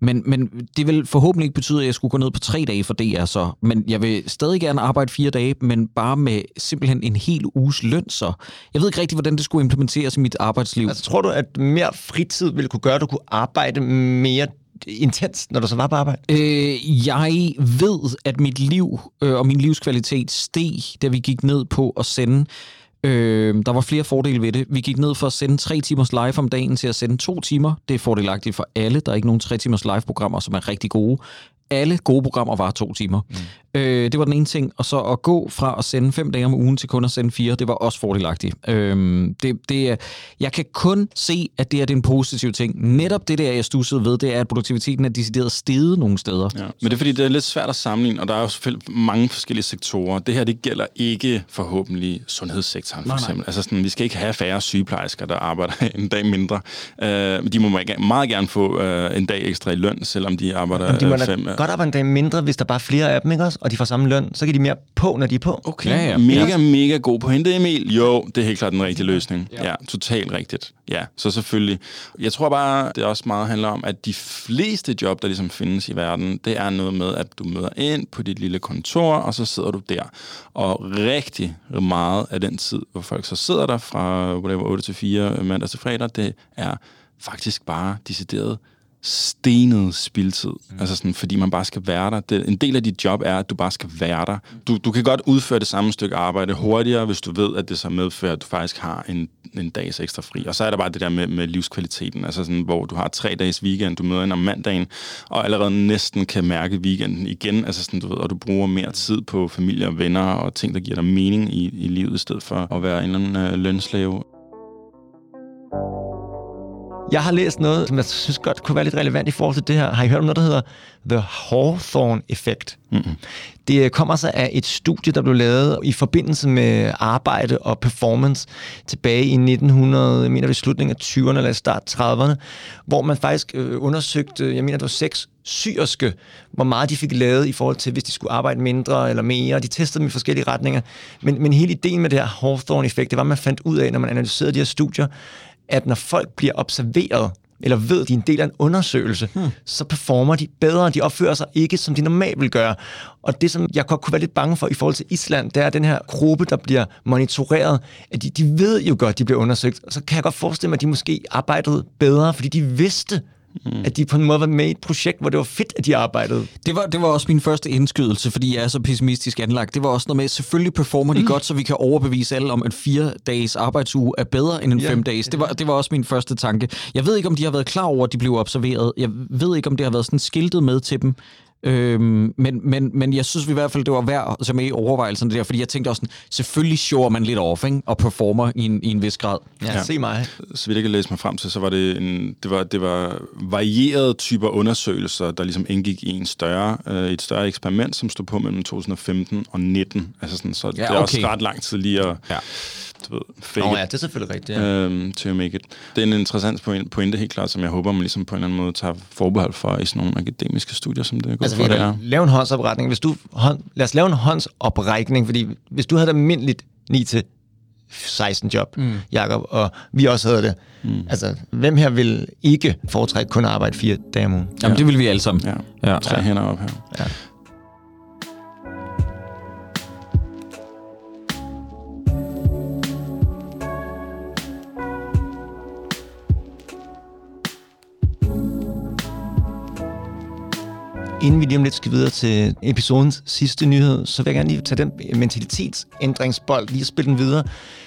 Men, men det vil forhåbentlig ikke betyde, at jeg skulle gå ned på tre dage for DR så. Men jeg vil stadig gerne arbejde fire dage, men bare med simpelthen en hel uges løn så. Jeg ved ikke rigtig, hvordan det skulle implementeres i mit arbejdsliv. Altså, tror du, at mere fritid ville kunne gøre, at du kunne arbejde mere intens, når du så var på arbejde? Øh, jeg ved, at mit liv øh, og min livskvalitet steg, da vi gik ned på at sende. Øh, der var flere fordele ved det. Vi gik ned for at sende tre timers live om dagen til at sende to timer. Det er fordelagtigt for alle. Der er ikke nogen tre timers live-programmer, som er rigtig gode alle gode programmer var to timer. Øh, det var den ene ting. Og så at gå fra at sende fem dage om ugen til kun at sende fire, det var også fordelagtigt. Øh, det, det, jeg kan kun se, at det er en positiv ting. Netop det der, jeg stussede ved, det er, at produktiviteten er decideret steget nogle steder. Ja, men det er fordi, det er lidt svært at sammenligne, og der er jo selvfølgelig mange forskellige sektorer. Det her, det gælder ikke forhåbentlig sundhedssektoren, for nej, eksempel. Nej. Altså sådan, vi skal ikke have færre sygeplejersker, der arbejder en dag mindre. Uh, de må meget gerne få uh, en dag ekstra i løn, selvom de arbejder Jamen, de må fem godt arbejde en dag mindre, hvis der bare er flere af dem, ikke også? Og de får samme løn, så kan de mere på, når de er på. Okay, ja, ja. mega, mega god på hente, Emil. Jo, det er helt klart den rigtige løsning. Ja, ja totalt rigtigt. Ja, så selvfølgelig. Jeg tror bare, det også meget handler om, at de fleste job, der ligesom findes i verden, det er noget med, at du møder ind på dit lille kontor, og så sidder du der. Og rigtig meget af den tid, hvor folk så sidder der fra whatever, 8 til 4 mandag til fredag, det er faktisk bare decideret stenet spildtid. Mm. Altså sådan, fordi man bare skal være der. Det, en del af dit job er, at du bare skal være der. Du, du kan godt udføre det samme stykke arbejde hurtigere, hvis du ved, at det så medfører, at du faktisk har en, en dags ekstra fri. Og så er der bare det der med, med livskvaliteten, altså sådan, hvor du har tre dages weekend, du møder ind om mandagen, og allerede næsten kan mærke weekenden igen, altså sådan, du ved, og du bruger mere tid på familie og venner og ting, der giver dig mening i, i livet, i stedet for at være en eller anden øh, lønslave. Jeg har læst noget, som jeg synes godt kunne være lidt relevant i forhold til det her. Har I hørt om noget, der hedder The Hawthorne-effekt? Mm-hmm. Det kommer sig af et studie, der blev lavet i forbindelse med arbejde og performance tilbage i 1900, jeg mener det slutningen af 20'erne eller start 30'erne, hvor man faktisk øh, undersøgte, jeg mener det var seks syrske, hvor meget de fik lavet i forhold til, hvis de skulle arbejde mindre eller mere. De testede dem i forskellige retninger. Men, men hele ideen med det her Hawthorne-effekt, det var, at man fandt ud af, når man analyserede de her studier, at når folk bliver observeret, eller ved, at de er en del af en undersøgelse, hmm. så performer de bedre. De opfører sig ikke, som de normalt vil gøre. Og det, som jeg godt kunne være lidt bange for i forhold til Island, det er den her gruppe, der bliver monitoreret, at de, de ved jo godt, de bliver undersøgt. Og så kan jeg godt forestille mig, at de måske arbejdede bedre, fordi de vidste, Mm. At de på en måde var med i et projekt, hvor det var fedt, at de arbejdede. Det var, det var også min første indskydelse, fordi jeg er så pessimistisk anlagt. Det var også noget med, at selvfølgelig performer de mm. godt, så vi kan overbevise alle om, at fire dages arbejdsuge er bedre end en ja, fem dages. Det var, det var også min første tanke. Jeg ved ikke, om de har været klar over, at de blev observeret. Jeg ved ikke, om det har været sådan skiltet med til dem. Øhm, men, men, men jeg synes i hvert fald, det var værd at med i overvejelsen der, fordi jeg tænkte også, sådan, selvfølgelig shower man lidt off, ikke? og performer i en, i en vis grad. Ja, ja. se mig. Så vidt jeg kan læse mig frem til, så var det, en, det, var, det var varierede typer undersøgelser, der ligesom indgik i en større, øh, et større eksperiment, som stod på mellem 2015 og 19. Altså sådan, så ja, det er okay. også ret lang tid lige at... Ja du ved, fake oh, ja, det er selvfølgelig rigtigt. Ja. Øhm, to make it. Det er en interessant pointe, helt klart, som jeg håber, man ligesom på en eller anden måde tager forbehold for i sådan nogle akademiske studier, som det er gået altså, for det er. Lave en håndsopretning. Hvis du, hånd, lad os lave en håndsoprækning, fordi hvis du havde det almindeligt 9 til 16 job, mm. Jacob, og vi også havde det. Mm. Altså, hvem her vil ikke foretrække kun at arbejde fire dage om ugen? Jamen, ja. det vil vi alle sammen. Ja, ja. tre ja. hænder op her. Ja. Inden vi lige om lidt skal videre til episodens sidste nyhed, så vil jeg gerne lige tage den mentalitetsændringsbold, lige spille den videre.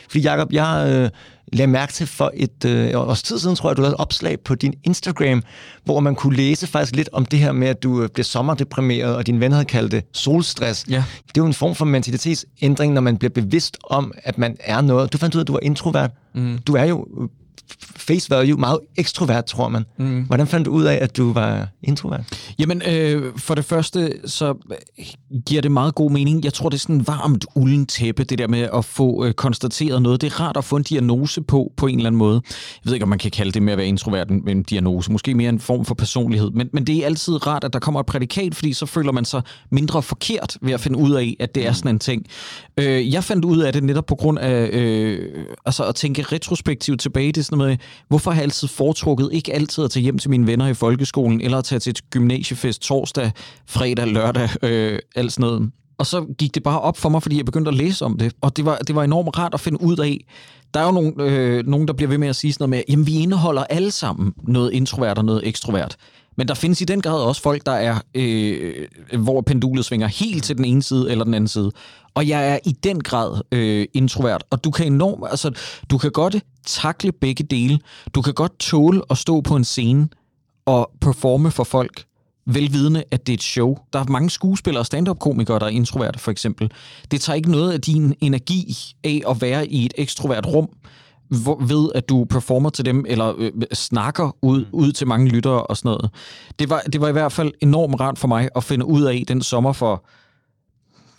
Fordi Jacob, jeg øh, lagde mærke til for et øh, års tid siden, tror jeg, du lavede et opslag på din Instagram, hvor man kunne læse faktisk lidt om det her med, at du øh, blev sommerdeprimeret, og din ven havde kaldt det solstress. Ja. Det er jo en form for mentalitetsændring, når man bliver bevidst om, at man er noget. Du fandt ud af, at du var introvert. Mm. Du er jo øh, face value meget ekstrovert, tror man. Mm. Hvordan fandt du ud af, at du var introvert? Jamen, øh, for det første, så giver det meget god mening. Jeg tror, det er sådan en varmt ulden tæppe, det der med at få øh, konstateret noget. Det er rart at få en diagnose på, på en eller anden måde. Jeg ved ikke, om man kan kalde det med at være introvert en, en diagnose. Måske mere en form for personlighed. Men, men det er altid rart, at der kommer et prædikat, fordi så føler man sig mindre forkert ved at finde ud af, at det er sådan en ting. Øh, jeg fandt ud af det netop på grund af øh, altså at tænke retrospektivt tilbage. Det sådan noget med, hvorfor har jeg altid foretrukket ikke altid at tage hjem til mine venner i folkeskolen, eller at tage til et gymnasiefest torsdag, fredag, lørdag, øh, alt sådan noget. Og så gik det bare op for mig, fordi jeg begyndte at læse om det. Og det var, det var enormt rart at finde ud af. Der er jo nogen, øh, nogen, der bliver ved med at sige sådan noget med, jamen vi indeholder alle sammen noget introvert og noget ekstrovert. Men der findes i den grad også folk, der er, øh, hvor pendulet svinger helt til den ene side eller den anden side. Og jeg er i den grad øh, introvert, og du kan enormt, altså, du kan godt takle begge dele. Du kan godt tåle at stå på en scene og performe for folk, velvidende, at det er et show. Der er mange skuespillere og stand-up-komikere, der er introverte, for eksempel. Det tager ikke noget af din energi af at være i et ekstrovert rum, hvor, ved at du performer til dem, eller øh, snakker ud, ud til mange lyttere og sådan noget. Det var, det var i hvert fald enormt rart for mig at finde ud af den sommer for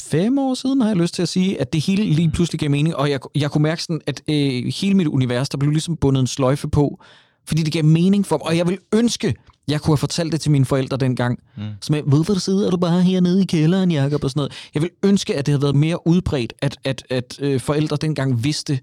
fem år siden, har jeg lyst til at sige, at det hele lige pludselig gav mening, og jeg, jeg kunne mærke sådan, at øh, hele mit univers, der blev ligesom bundet en sløjfe på, fordi det gav mening for mig, og jeg vil ønske, jeg kunne have fortalt det til mine forældre dengang. Mm. Som jeg, hvorfor sidder du bare hernede i kælderen, Jacob, og sådan noget. Jeg vil ønske, at det havde været mere udbredt, at, at, at øh, forældre dengang vidste,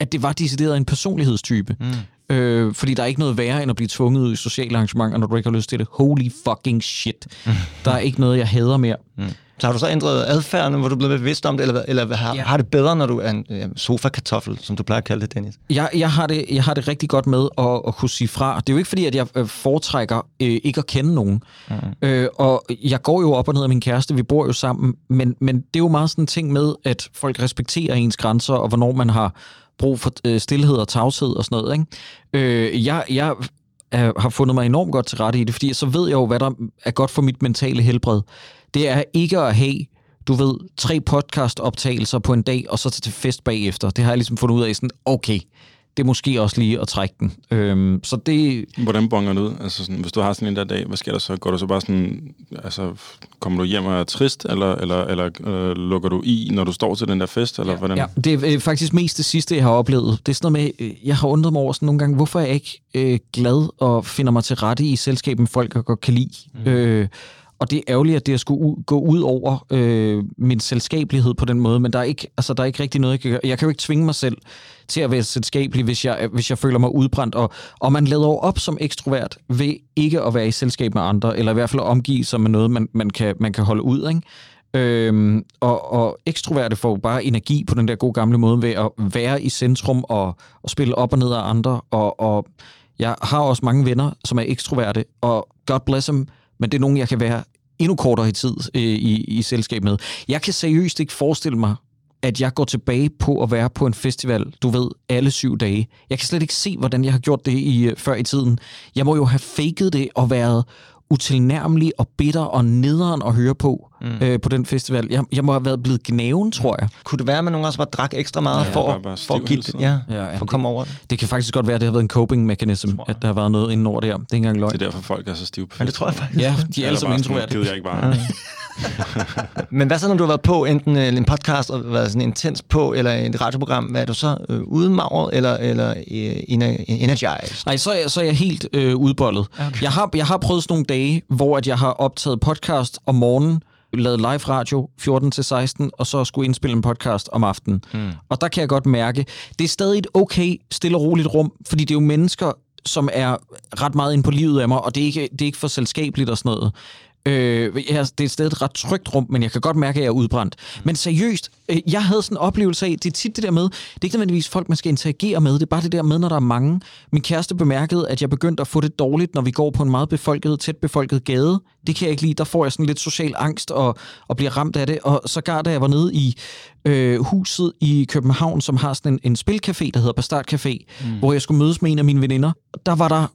at det var decideret en personlighedstype. Mm. Øh, fordi der er ikke noget værre, end at blive tvunget ud i sociale arrangementer, når du ikke har lyst til det. Holy fucking shit. Mm. Der er ikke noget, jeg hader mere. Mm. Så har du så ændret adfærden, hvor du er blevet bevidst om det, eller, eller har, ja. har det bedre, når du er en ja, sofa-kartoffel, som du plejer at kalde det, Dennis? Jeg, jeg, har, det, jeg har det rigtig godt med at, at kunne sige fra. Det er jo ikke fordi, at jeg øh, foretrækker øh, ikke at kende nogen. Mm. Øh, og jeg går jo op og ned af min kæreste, vi bor jo sammen, men, men det er jo meget sådan en ting med, at folk respekterer ens grænser, og hvornår man har brug for øh, stillhed og tavshed og sådan noget. Ikke? Øh, jeg, jeg øh, har fundet mig enormt godt til rette i det, fordi så ved jeg jo, hvad der er godt for mit mentale helbred. Det er ikke at have, du ved, tre podcast-optagelser på en dag, og så til fest bagefter. Det har jeg ligesom fundet ud af sådan, okay, det er måske også lige at trække den. Øhm, så det... Hvordan bonger du ud? Altså sådan, hvis du har sådan en der dag, hvad sker der så? Går du så bare sådan, altså, kommer du hjem og er trist, eller, eller, eller øh, lukker du i, når du står til den der fest, eller ja, hvordan? Ja, det er øh, faktisk mest det sidste, jeg har oplevet. Det er sådan noget med, øh, jeg har undret mig over sådan nogle gange, hvorfor er jeg ikke øh, glad og finder mig til rette i selskab med folk, jeg godt kan lide. Mm. Øh, og det er ærgerligt, at det skulle u- gå ud over øh, min selskabelighed på den måde, men der er ikke, altså, der er ikke rigtig noget, jeg kan gøre. Jeg kan jo ikke tvinge mig selv til at være selskabelig, hvis jeg, hvis jeg føler mig udbrændt. Og, og man lader op som ekstrovert ved ikke at være i selskab med andre, eller i hvert fald at omgive sig med noget, man, man, kan, man kan holde ud. Ikke? Øhm, og, og ekstroverte får bare energi på den der gode gamle måde ved at være i centrum og, og spille op og ned af andre. Og, og jeg har også mange venner, som er ekstroverte, og God bless them, men det er nogen, jeg kan være endnu kortere i tid øh, i, i selskab med. Jeg kan seriøst ikke forestille mig, at jeg går tilbage på at være på en festival, du ved, alle syv dage. Jeg kan slet ikke se, hvordan jeg har gjort det i, øh, før i tiden. Jeg må jo have faked det og været utilnærmelig og bitter og nederen at høre på mm. øh, på den festival. Jeg, jeg må have været blevet gnaven, tror jeg. Kunne det være, at man nogle gange bare drak ekstra meget ja, for, bare, bare for at give det, ja, ja, ja, for at komme over det? Det kan faktisk godt være, at det har været en coping mechanism, at der har været noget inden over det her. Det er ikke engang løgn. Det er derfor, folk er så stive på Ja, det tror jeg faktisk. Ja, de er alle sammen introverte. Det jeg ikke bare. Men hvad så, når du har været på enten øh, en podcast og været sådan intens på, eller et radioprogram, hvad er du så øh, udmagret eller, eller øh, energized? Nej, så er, så er jeg helt øh, udbollet. Okay. Jeg, har, jeg har prøvet sådan nogle dage, hvor at jeg har optaget podcast om morgenen, lavet live radio 14-16, og så skulle indspille en podcast om aftenen. Mm. Og der kan jeg godt mærke, det er stadig et okay, stille og roligt rum, fordi det er jo mennesker, som er ret meget inde på livet af mig, og det er ikke, det er ikke for selskabeligt og sådan noget. Øh, jeg, det er et sted et ret trygt rum, men jeg kan godt mærke, at jeg er udbrændt. Men seriøst, øh, jeg havde sådan en oplevelse af, det er tit det der med, det er ikke nødvendigvis folk, man skal interagere med, det er bare det der med, når der er mange. Min kæreste bemærkede, at jeg begyndte at få det dårligt, når vi går på en meget befolket, tæt befolket gade. Det kan jeg ikke lide, der får jeg sådan lidt social angst og, og bliver ramt af det. Og så gar da jeg var nede i øh, huset i København, som har sådan en, en spilcafé, der hedder Bastard Café, mm. hvor jeg skulle mødes med en af mine veninder. Der var der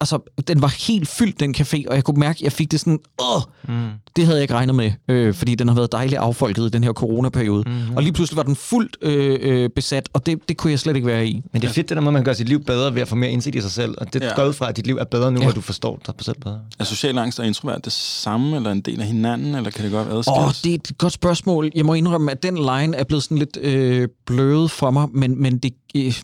altså, den var helt fyldt, den café, og jeg kunne mærke, at jeg fik det sådan, åh, mm. det havde jeg ikke regnet med, øh, fordi den har været dejligt affolket i den her coronaperiode. Mm. Og lige pludselig var den fuldt øh, øh, besat, og det, det kunne jeg slet ikke være i. Men det er fedt, det der måde, man gør sit liv bedre ved at få mere indsigt i sig selv, og det ja. går ud fra, at dit liv er bedre nu, ja. hvor du forstår dig selv bedre. Er social angst og introvert det samme, eller en del af hinanden, eller kan det godt adskilles? Åh, det er et godt spørgsmål. Jeg må indrømme, at den line er blevet sådan lidt øh, blødet for mig, men, men det... Øh,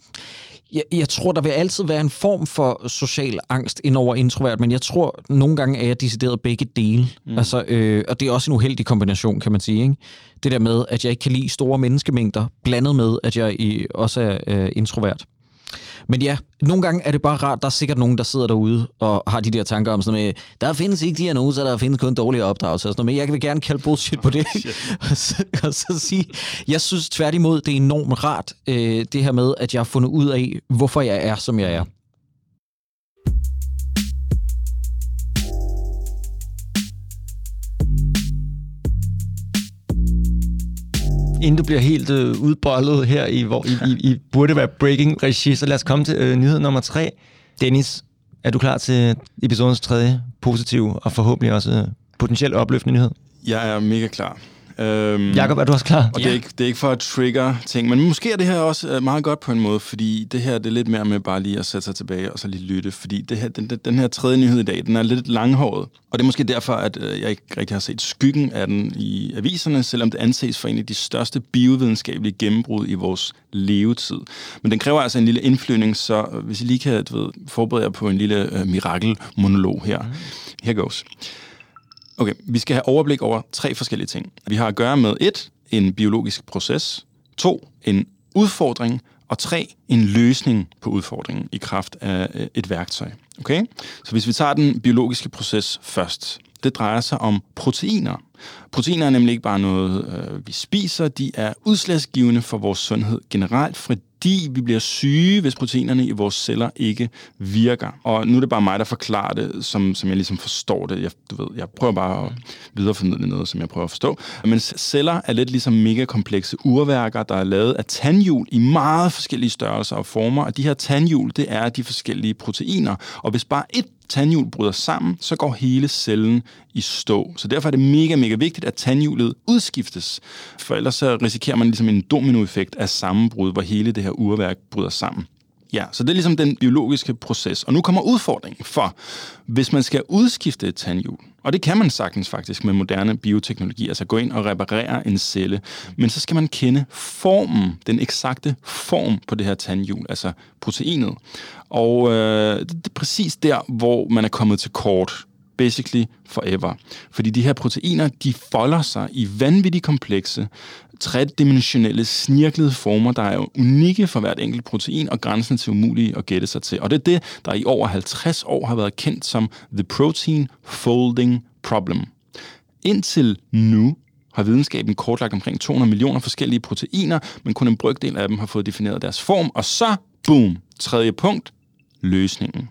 jeg, jeg tror, der vil altid være en form for social angst ind over introvert, men jeg tror, nogle gange er jeg decideret begge dele. Mm. Altså, øh, og det er også en uheldig kombination, kan man sige. Ikke? Det der med, at jeg ikke kan lide store menneskemængder, blandet med, at jeg i, også er øh, introvert. Men ja, nogle gange er det bare rart, der er sikkert nogen, der sidder derude og har de der tanker om sådan noget med, der findes ikke diagnoser, der findes kun dårlige opdragelser. Sådan noget, men jeg vil gerne kalde bullshit på det. og, så, og så sige, jeg synes tværtimod, det er enormt rart, øh, det her med, at jeg har fundet ud af, hvorfor jeg er, som jeg er. Inden du bliver helt øh, udbollet her, i, hvor I, I, I burde være breaking regi, så lad os komme til øh, nyhed nummer tre. Dennis, er du klar til episodens tredje positive og forhåbentlig også øh, potentielt opløftende nyhed? Jeg er mega klar. Øhm, Jakob, er du også klar? Og det er, ikke, det er ikke for at trigger ting, men måske er det her også øh, meget godt på en måde, fordi det her det er lidt mere med bare lige at sætte sig tilbage og så lige lytte, fordi det her, den, den her tredje nyhed i dag, den er lidt langhåret, og det er måske derfor, at øh, jeg ikke rigtig har set skyggen af den i aviserne, selvom det anses for en af de største biovidenskabelige gennembrud i vores levetid. Men den kræver altså en lille indflyvning, så hvis I lige kan du ved, forberede jer på en lille øh, mirakelmonolog her. Mm. Her goes. Okay, vi skal have overblik over tre forskellige ting. Vi har at gøre med et, en biologisk proces, to, en udfordring, og tre, en løsning på udfordringen i kraft af øh, et værktøj. Okay? Så hvis vi tager den biologiske proces først, det drejer sig om proteiner. Proteiner er nemlig ikke bare noget, øh, vi spiser, de er udslagsgivende for vores sundhed generelt, fordi vi bliver syge, hvis proteinerne i vores celler ikke virker. Og nu er det bare mig, der forklarer det, som, som jeg ligesom forstår det. Jeg, du ved, jeg prøver bare at videreformidle noget, som jeg prøver at forstå. Men celler er lidt ligesom mega komplekse urværker, der er lavet af tandhjul i meget forskellige størrelser og former. Og de her tandhjul, det er de forskellige proteiner. Og hvis bare et tandhjul bryder sammen, så går hele cellen i stå. Så derfor er det mega, mega er vigtigt, at tandhjulet udskiftes. For ellers så risikerer man ligesom en dominoeffekt af sammenbrud, hvor hele det her urværk bryder sammen. Ja, så det er ligesom den biologiske proces. Og nu kommer udfordringen, for hvis man skal udskifte et tandhjul, og det kan man sagtens faktisk med moderne bioteknologi, altså gå ind og reparere en celle, men så skal man kende formen, den eksakte form på det her tandhjul, altså proteinet. Og øh, det er præcis der, hvor man er kommet til kort basically forever. Fordi de her proteiner, de folder sig i vanvittigt komplekse, tredimensionelle, snirklede former, der er unikke for hvert enkelt protein, og grænsen til umulige at gætte sig til. Og det er det, der i over 50 år har været kendt som The Protein Folding Problem. Indtil nu har videnskaben kortlagt omkring 200 millioner forskellige proteiner, men kun en brygdel af dem har fået defineret deres form, og så, boom, tredje punkt, løsningen.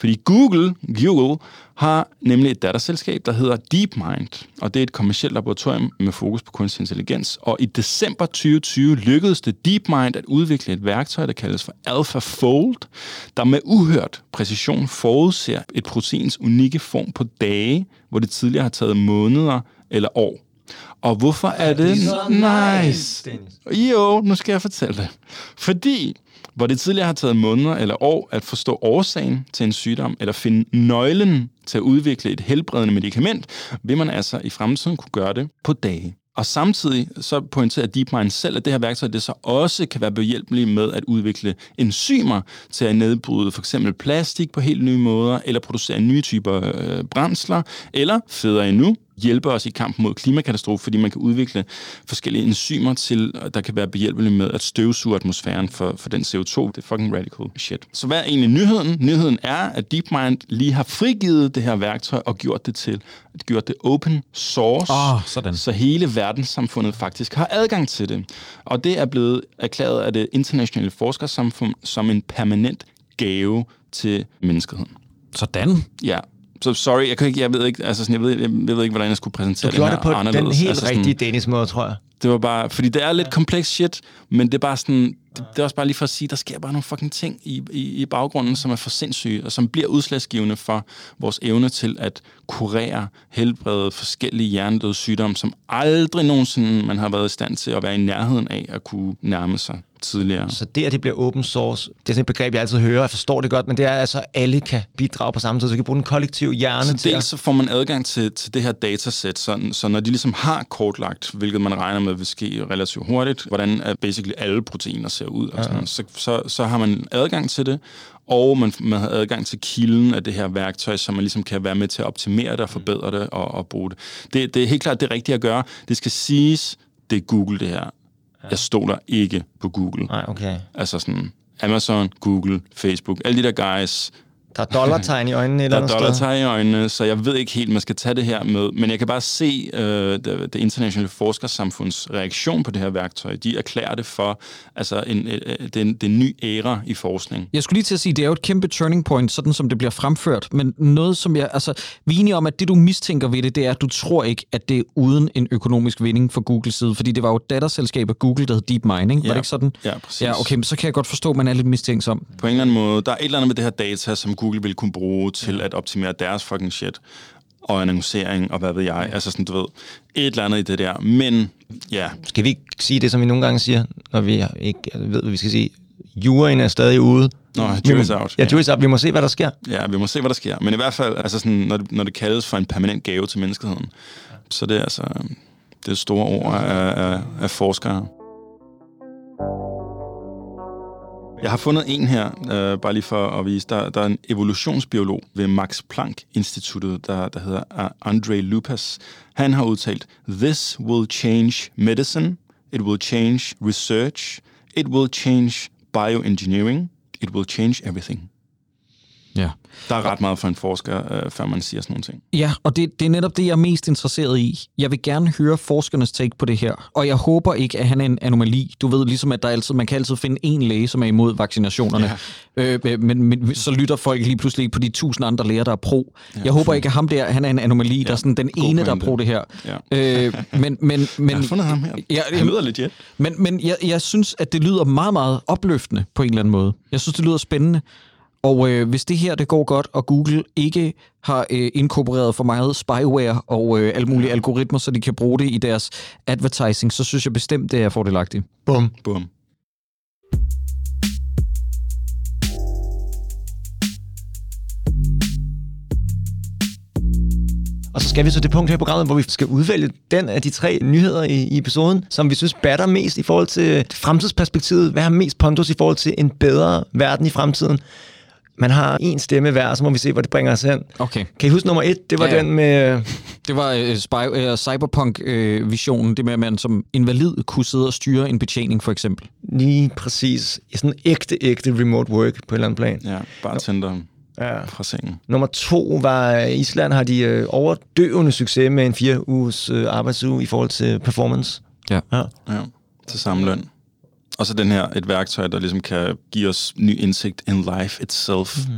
Fordi Google, Google har nemlig et datterselskab, der hedder DeepMind, og det er et kommersielt laboratorium med fokus på kunstig intelligens. Og i december 2020 lykkedes det DeepMind at udvikle et værktøj, der kaldes for AlphaFold, der med uhørt præcision forudser et proteins unikke form på dage, hvor det tidligere har taget måneder eller år. Og hvorfor er det, det er nice? Jo, nu skal jeg fortælle det. Fordi hvor det tidligere har taget måneder eller år at forstå årsagen til en sygdom, eller finde nøglen til at udvikle et helbredende medicament, vil man altså i fremtiden kunne gøre det på dage. Og samtidig så pointerer DeepMind selv, at det her værktøj det så også kan være behjælpeligt med at udvikle enzymer til at nedbryde for eksempel plastik på helt nye måder, eller producere nye typer øh, brændsler, eller federe endnu, hjælpe os i kampen mod klimakatastrofe, fordi man kan udvikle forskellige enzymer til, der kan være behjælpelige med at støvsuge atmosfæren for, for den CO2. Det er fucking radical shit. Så hvad er egentlig nyheden? Nyheden er, at DeepMind lige har frigivet det her værktøj og gjort det til gjort det open source, Åh, sådan. så hele verdenssamfundet faktisk har adgang til det. Og det er blevet erklæret af det internationale forskersamfund som en permanent gave til menneskeheden. Sådan. Ja. Så sorry, jeg, kan ikke, jeg ved ikke, altså sådan, jeg ved, jeg ved ikke, hvordan jeg skulle præsentere Du gjorde det det her på anderledes. den helt altså sådan, rigtige Danish måde, tror jeg. Det var bare, fordi det er lidt kompleks shit, men det er bare sådan, det, det er også bare lige for at sige, der sker bare nogle fucking ting i, i, i baggrunden, som er for sindssyge, og som bliver udslagsgivende for vores evne til at kurere, helbrede forskellige hjernedøde sygdomme, som aldrig nogensinde man har været i stand til at være i nærheden af at kunne nærme sig tidligere. Så det, at det bliver open source, det er sådan et begreb, jeg altid hører, jeg forstår det godt, men det er altså, at alle kan bidrage på samme tid, så vi kan bruge den kollektive hjerne Så til dels så får man adgang til, til det her datasæt, sådan, så når de ligesom har kortlagt, hvilket man regner med vil ske relativt hurtigt, hvordan er basically alle proteiner ser ud, og sådan, så, så, så har man adgang til det, og man, man har adgang til kilden af det her værktøj, så man ligesom kan være med til at optimere det og forbedre det og, og bruge det. det. Det er helt klart det rigtige at gøre. Det skal siges, det er Google det her. Jeg stoler ikke på Google. Nej, okay. Altså sådan Amazon, Google, Facebook, alle de der guys, Der er dollartegn i øjnene eller der er andet dollar sted. i øjnene, så jeg ved ikke helt, man skal tage det her med. Men jeg kan bare se øh, det, det internationale forskersamfunds reaktion på det her værktøj. De erklærer det for altså en, øh, det, er en, det er en ny æra i forskning. Jeg skulle lige til at sige, det er jo et kæmpe turning point, sådan som det bliver fremført, men noget som jeg, altså, vi er enige om, at det du mistænker ved det, det er, at du tror ikke, at det er uden en økonomisk vinding for Googles side, fordi det var jo et datterselskab af Google, der hed DeepMind, ikke? Var Ja. det ikke sådan? Ja, præcis. Ja, okay, men så kan jeg godt forstå, at man er lidt mistænksom. På en eller anden måde, der er et eller andet med det her data, som Google vil kunne bruge til at optimere deres fucking shit og annoncering og hvad ved jeg. Altså sådan, du ved, et eller andet i det der. Men ja, Skal vi ikke sige det, som vi nogle gange siger, når vi ikke ved, hvad vi skal sige? Juryen er stadig ude. Nå, jury's out. Ja, jury's out. Vi må se, hvad der sker. Ja, vi må se, hvad der sker. Men i hvert fald, altså sådan, når, det, når det kaldes for en permanent gave til menneskeheden, så det er altså det er store ord af, af, af forskere. Jeg har fundet en her, øh, bare lige for at vise. Der, der er en evolutionsbiolog ved Max Planck-instituttet, der, der hedder Andre Lupas. Han har udtalt, This will change medicine, it will change research, it will change bioengineering, it will change everything. Ja. Der er ret meget for en forsker, øh, før man siger sådan nogle ting. Ja, og det, det er netop det, jeg er mest interesseret i. Jeg vil gerne høre forskernes take på det her, og jeg håber ikke, at han er en anomali. Du ved, ligesom at der altid, man kan altid finde en læge, som er imod vaccinationerne, ja. øh, men, men så lytter folk lige pludselig ikke på de tusind andre læger, der er pro. Ja, jeg håber ikke, at ham der, han er en anomali, ja, der er sådan den ene, der er pointe. pro det her. Ja. Øh, men, men, men, Jeg har fundet ham her. Ja, Han lyder legit. Men, men jeg, jeg synes, at det lyder meget, meget opløftende på en eller anden måde. Jeg synes, det lyder spændende. Og øh, hvis det her det går godt, og Google ikke har øh, inkorporeret for meget spyware og øh, alle mulige algoritmer, så de kan bruge det i deres advertising, så synes jeg bestemt, det er fordelagtigt. Bum. Bum. Og så skal vi så det punkt her i programmet, hvor vi skal udvælge den af de tre nyheder i, i episoden, som vi synes batter mest i forhold til fremtidsperspektivet. Hvad har mest pondus i forhold til en bedre verden i fremtiden? Man har en stemme hver, så må vi se, hvor det bringer os hen. Okay. Kan I huske nummer et? Det var Ja, den med... Det var øh, spy, øh, cyberpunk-visionen, det med, at man som invalid kunne sidde og styre en betjening, for eksempel. Lige præcis. Sådan ægte, ægte remote work på et eller andet plan. Ja, bartender Ja. fra sengen. Nummer to var, i Island har de øh, overdøvende succes med en fire uges øh, arbejdsuge i forhold til performance. Ja. ja. Ja, til samme løn. Og så den her, et værktøj, der ligesom kan give os ny indsigt in life itself. Mm.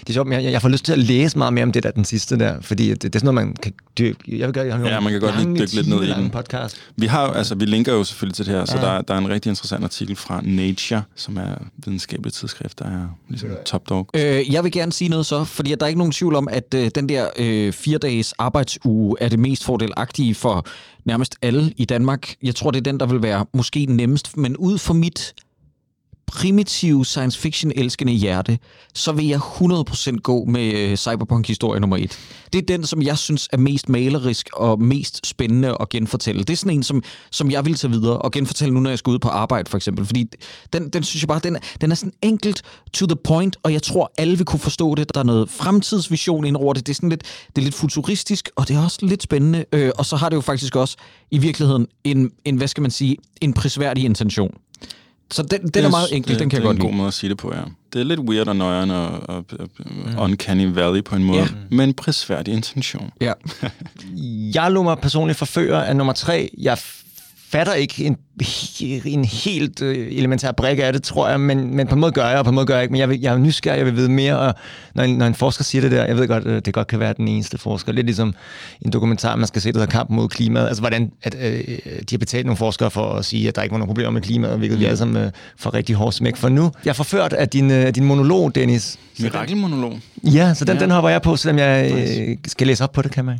Det er sjovt, men jeg, jeg får lyst til at læse meget mere om det der, den sidste der, fordi det, det er sådan noget, man kan dykke. Jeg vil gøre, jeg har Ja, man kan godt lige dykke lidt ned i den. podcast. Vi har altså, vi linker jo selvfølgelig til det her, ja. så der, der er en rigtig interessant artikel fra Nature, som er videnskabelig tidsskrift, der er ligesom top dog. Øh, jeg vil gerne sige noget så, fordi at der er ikke nogen tvivl om, at øh, den der øh, fire-dages arbejdsuge er det mest fordelagtige for nærmest alle i Danmark. Jeg tror, det er den, der vil være måske nemmest, men ud fra mit primitive science fiction elskende hjerte, så vil jeg 100% gå med øh, Cyberpunk-historie nummer 1. Det er den, som jeg synes er mest malerisk og mest spændende at genfortælle. Det er sådan en, som, som jeg vil tage videre og genfortælle nu, når jeg skal ud på arbejde, for eksempel. Fordi den, den synes jeg bare, den, den er sådan enkelt to the point, og jeg tror, alle vil kunne forstå det. Der er noget fremtidsvision ind over det. Det er sådan lidt, det er lidt futuristisk, og det er også lidt spændende. Øh, og så har det jo faktisk også i virkeligheden en, en hvad skal man sige, en prisværdig intention. Så den, den er meget enkel, det, den kan det jeg godt Det er en lide. god måde at sige det på, ja. Det er lidt weird og nøjeren og, og, og mm. uncanny valley på en måde, Ja. ja. men prisværdig intention. Ja. Jeg lå mig personligt forfører af nummer tre. Jeg fatter ikke en, en helt øh, elementær brik af det, tror jeg, men, men på en måde gør jeg, og på en måde gør jeg ikke. Men jeg, vil, jeg er nysgerrig, jeg vil vide mere, og når en, når en forsker siger det der, jeg ved godt, øh, det godt kan være den eneste forsker. Lidt ligesom en dokumentar, man skal se, der hedder Kamp mod klimaet. Altså, hvordan at, øh, de har betalt nogle forskere for at sige, at der ikke var nogen problemer med klimaet, hvilket mm. vi alle sammen øh, får rigtig hårdt smæk for nu. Jeg er forført af din, øh, din monolog, Dennis. Mirakelmonolog. Ja, så den. Ja. den hopper jeg på, selvom jeg øh, skal læse op på det, kan man.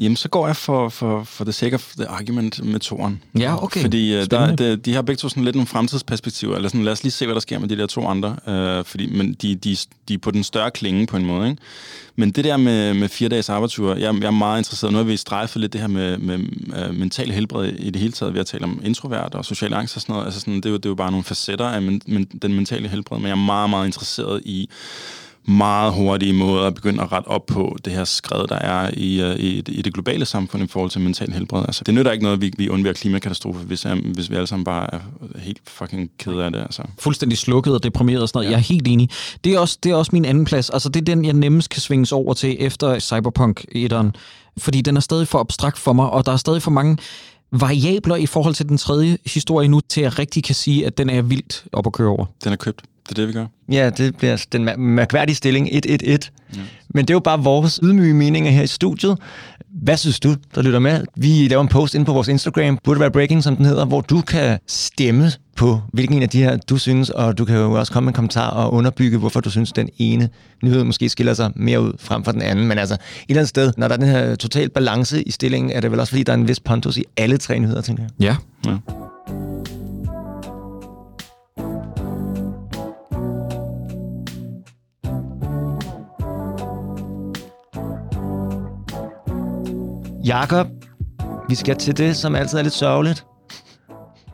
Jamen, så går jeg for, for, for the sake of the argument med toren. Ja, okay. Fordi uh, der, de, de har begge to sådan lidt nogle fremtidsperspektiver. Eller sådan, lad os lige se, hvad der sker med de der to andre. Uh, fordi, men de, de, de er på den større klinge på en måde. Ikke? Men det der med, med fire dages arbejdsture, jeg, jeg er meget interesseret. Nu har vi strejfet lidt det her med, med uh, mental helbred i det hele taget. Vi har talt om introvert og social angst og sådan noget. Altså sådan, det, er jo, det er jo bare nogle facetter af men, men, den mentale helbred. Men jeg er meget, meget interesseret i meget hurtige måder at begynde at rette op på det her skred, der er i, uh, i, det- i det globale samfund i forhold til mental helbred. Altså, det nytter ikke noget, at vi, vi undværer klimakatastrofe, hvis, um, hvis vi alle sammen bare er helt fucking kede af det. Altså. fuldstændig slukket og deprimeret og sådan noget. Ja. Jeg er helt enig. Det er, også, det er også min anden plads. Altså, det er den, jeg nemmest kan svinges over til efter Cyberpunk 1'eren. Fordi den er stadig for abstrakt for mig, og der er stadig for mange variabler i forhold til den tredje historie nu, til at jeg rigtig kan sige, at den er vildt op at køre over. Den er købt. Det er det, vi gør. Ja, det bliver den mær- mærkværdige stilling 1-1-1. Ja. Men det er jo bare vores ydmyge meninger her i studiet. Hvad synes du, der lytter med? Vi laver en post ind på vores Instagram, burde være breaking, som den hedder, hvor du kan stemme på, hvilken en af de her du synes, og du kan jo også komme med en kommentar og underbygge, hvorfor du synes, den ene nyhed måske skiller sig mere ud frem for den anden. Men altså, et eller andet sted, når der er den her total balance i stillingen, er det vel også, fordi der er en vis pontus i alle tre nyheder, tænker jeg. Ja. Ja. Jakob, vi skal til det, som altid er lidt sørgeligt,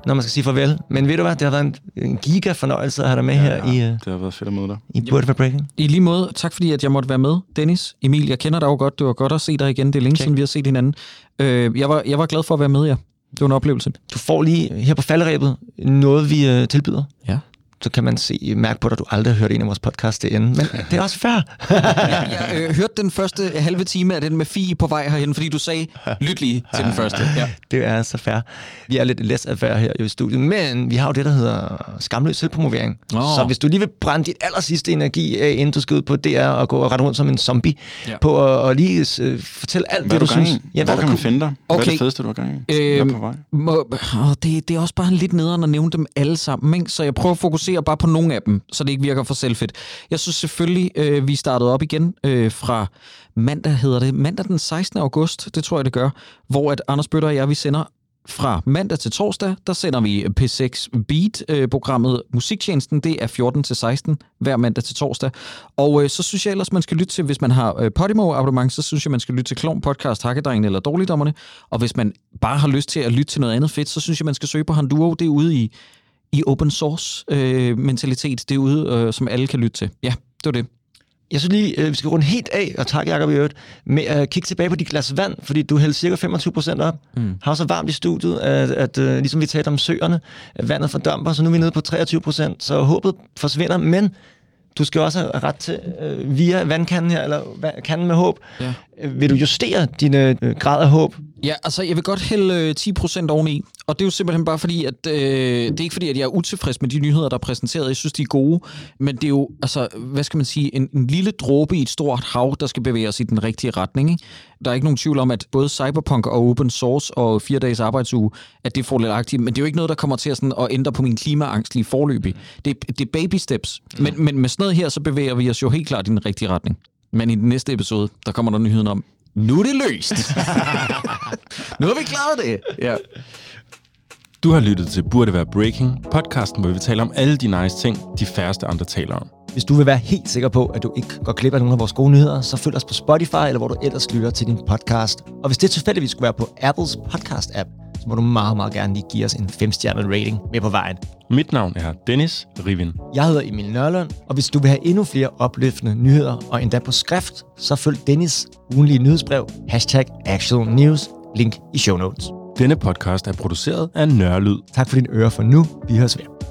når man skal sige farvel. Men ved du hvad, det har været en, en giga fornøjelse at have dig med ja, her i, uh, Det har været fedt at møde dig. i Burt for Breaking. I lige måde, tak fordi at jeg måtte være med, Dennis. Emil, jeg kender dig jo godt. Det var godt at se dig igen. Det er længe Check. siden, vi har set hinanden. Øh, jeg, var, jeg var glad for at være med, ja. Det var en oplevelse. Du får lige her på falderæbet noget, vi uh, tilbyder. Ja. Så kan man se, mærke på dig, at du aldrig har hørt en af vores podcasts det ende. Men det er også fair. Jeg øh, hørte den første halve time af den med Fie på vej herhen, fordi du sagde, lyt lige til den første. Ja. det er så fair. Vi er lidt less affære her i studiet, men vi har jo det, der hedder skamløs selvpromovering. Nå. Så hvis du lige vil brænde dit aller sidste energi af, inden du skal ud på DR og gå og rette rundt som en zombie, Ja. på at, og lige uh, fortælle alt Hvad det, du du synes. i? Ja, Hvor kan man finde dig? Hvad er Okay. det fedeste, du har gang i? Hvad er på vej? Må, åh, det, det er også bare lidt nederen at nævne dem alle sammen, ikke? så jeg prøver at fokusere bare på nogle af dem, så det ikke virker for selvfedt. Jeg synes selvfølgelig, øh, vi startede op igen øh, fra mandag, hedder det, mandag den 16. august, det tror jeg det gør, hvor at Anders Bøtter og jeg, vi sender fra mandag til torsdag, der sender vi P6 Beat-programmet øh, Musiktjenesten. Det er 14 til 16 hver mandag til torsdag. Og øh, så synes jeg ellers, man skal lytte til, hvis man har øh, Podimo-abonnement, så synes jeg, man skal lytte til Klon Podcast, Hakkedrengen eller Dårligdommerne. Og hvis man bare har lyst til at lytte til noget andet fedt, så synes jeg, man skal søge på Handuro. Det er ude i, i open source øh, mentalitet. Det er ude, øh, som alle kan lytte til. Ja, det var det. Jeg synes lige, øh, vi skal runde helt af, og tak Jacob i øvrigt, med at kigge tilbage på dit glas vand, fordi du hældte cirka 25 procent op. Mm. Har så varmt i studiet, at, at øh, ligesom vi talte om søerne, at vandet fordamper, så nu er vi nede på 23 procent, så håbet forsvinder, men du skal også have ret til, øh, via vandkanden her, eller kanden med håb, Ja. øh, vil du justere din øh, grad af håb? Ja, altså jeg vil godt hælde øh, 10% oveni, og det er jo simpelthen bare fordi, at øh, det er ikke fordi, at jeg er utilfreds med de nyheder, der er præsenteret. Jeg synes, de er gode, men det er jo, altså, hvad skal man sige, en, en lille dråbe i et stort hav, der skal bevæge os i den rigtige retning. Ikke? Der er ikke nogen tvivl om, at både Cyberpunk og Open Source og fire dages arbejdsuge, at det er fordelagtigt, men det er jo ikke noget, der kommer til at, sådan, at ændre på min klimaangst lige forløbig. Det, er- det er baby steps, men, men med sådan noget her, så bevæger vi os jo helt klart i den rigtige retning. Men i den næste episode, der kommer der nyheden om, nu er det løst. nu har vi klaret det. Ja. Du har lyttet til Burde Være Breaking, podcasten, hvor vi taler om alle de nice ting, de færreste andre taler om. Hvis du vil være helt sikker på, at du ikke går glip af nogle af vores gode nyheder, så følg os på Spotify, eller hvor du ellers lytter til din podcast. Og hvis det tilfældigvis skulle være på Apples podcast-app, så må du meget, meget gerne lige give os en 5-stjernet rating med på vejen. Mit navn er Dennis Rivin. Jeg hedder Emil Nørlund, og hvis du vil have endnu flere opløftende nyheder, og endda på skrift, så følg Dennis ugenlige nyhedsbrev, hashtag Actual News, link i show notes. Denne podcast er produceret af Nørlyd. Tak for din øre for nu. Vi høres ved.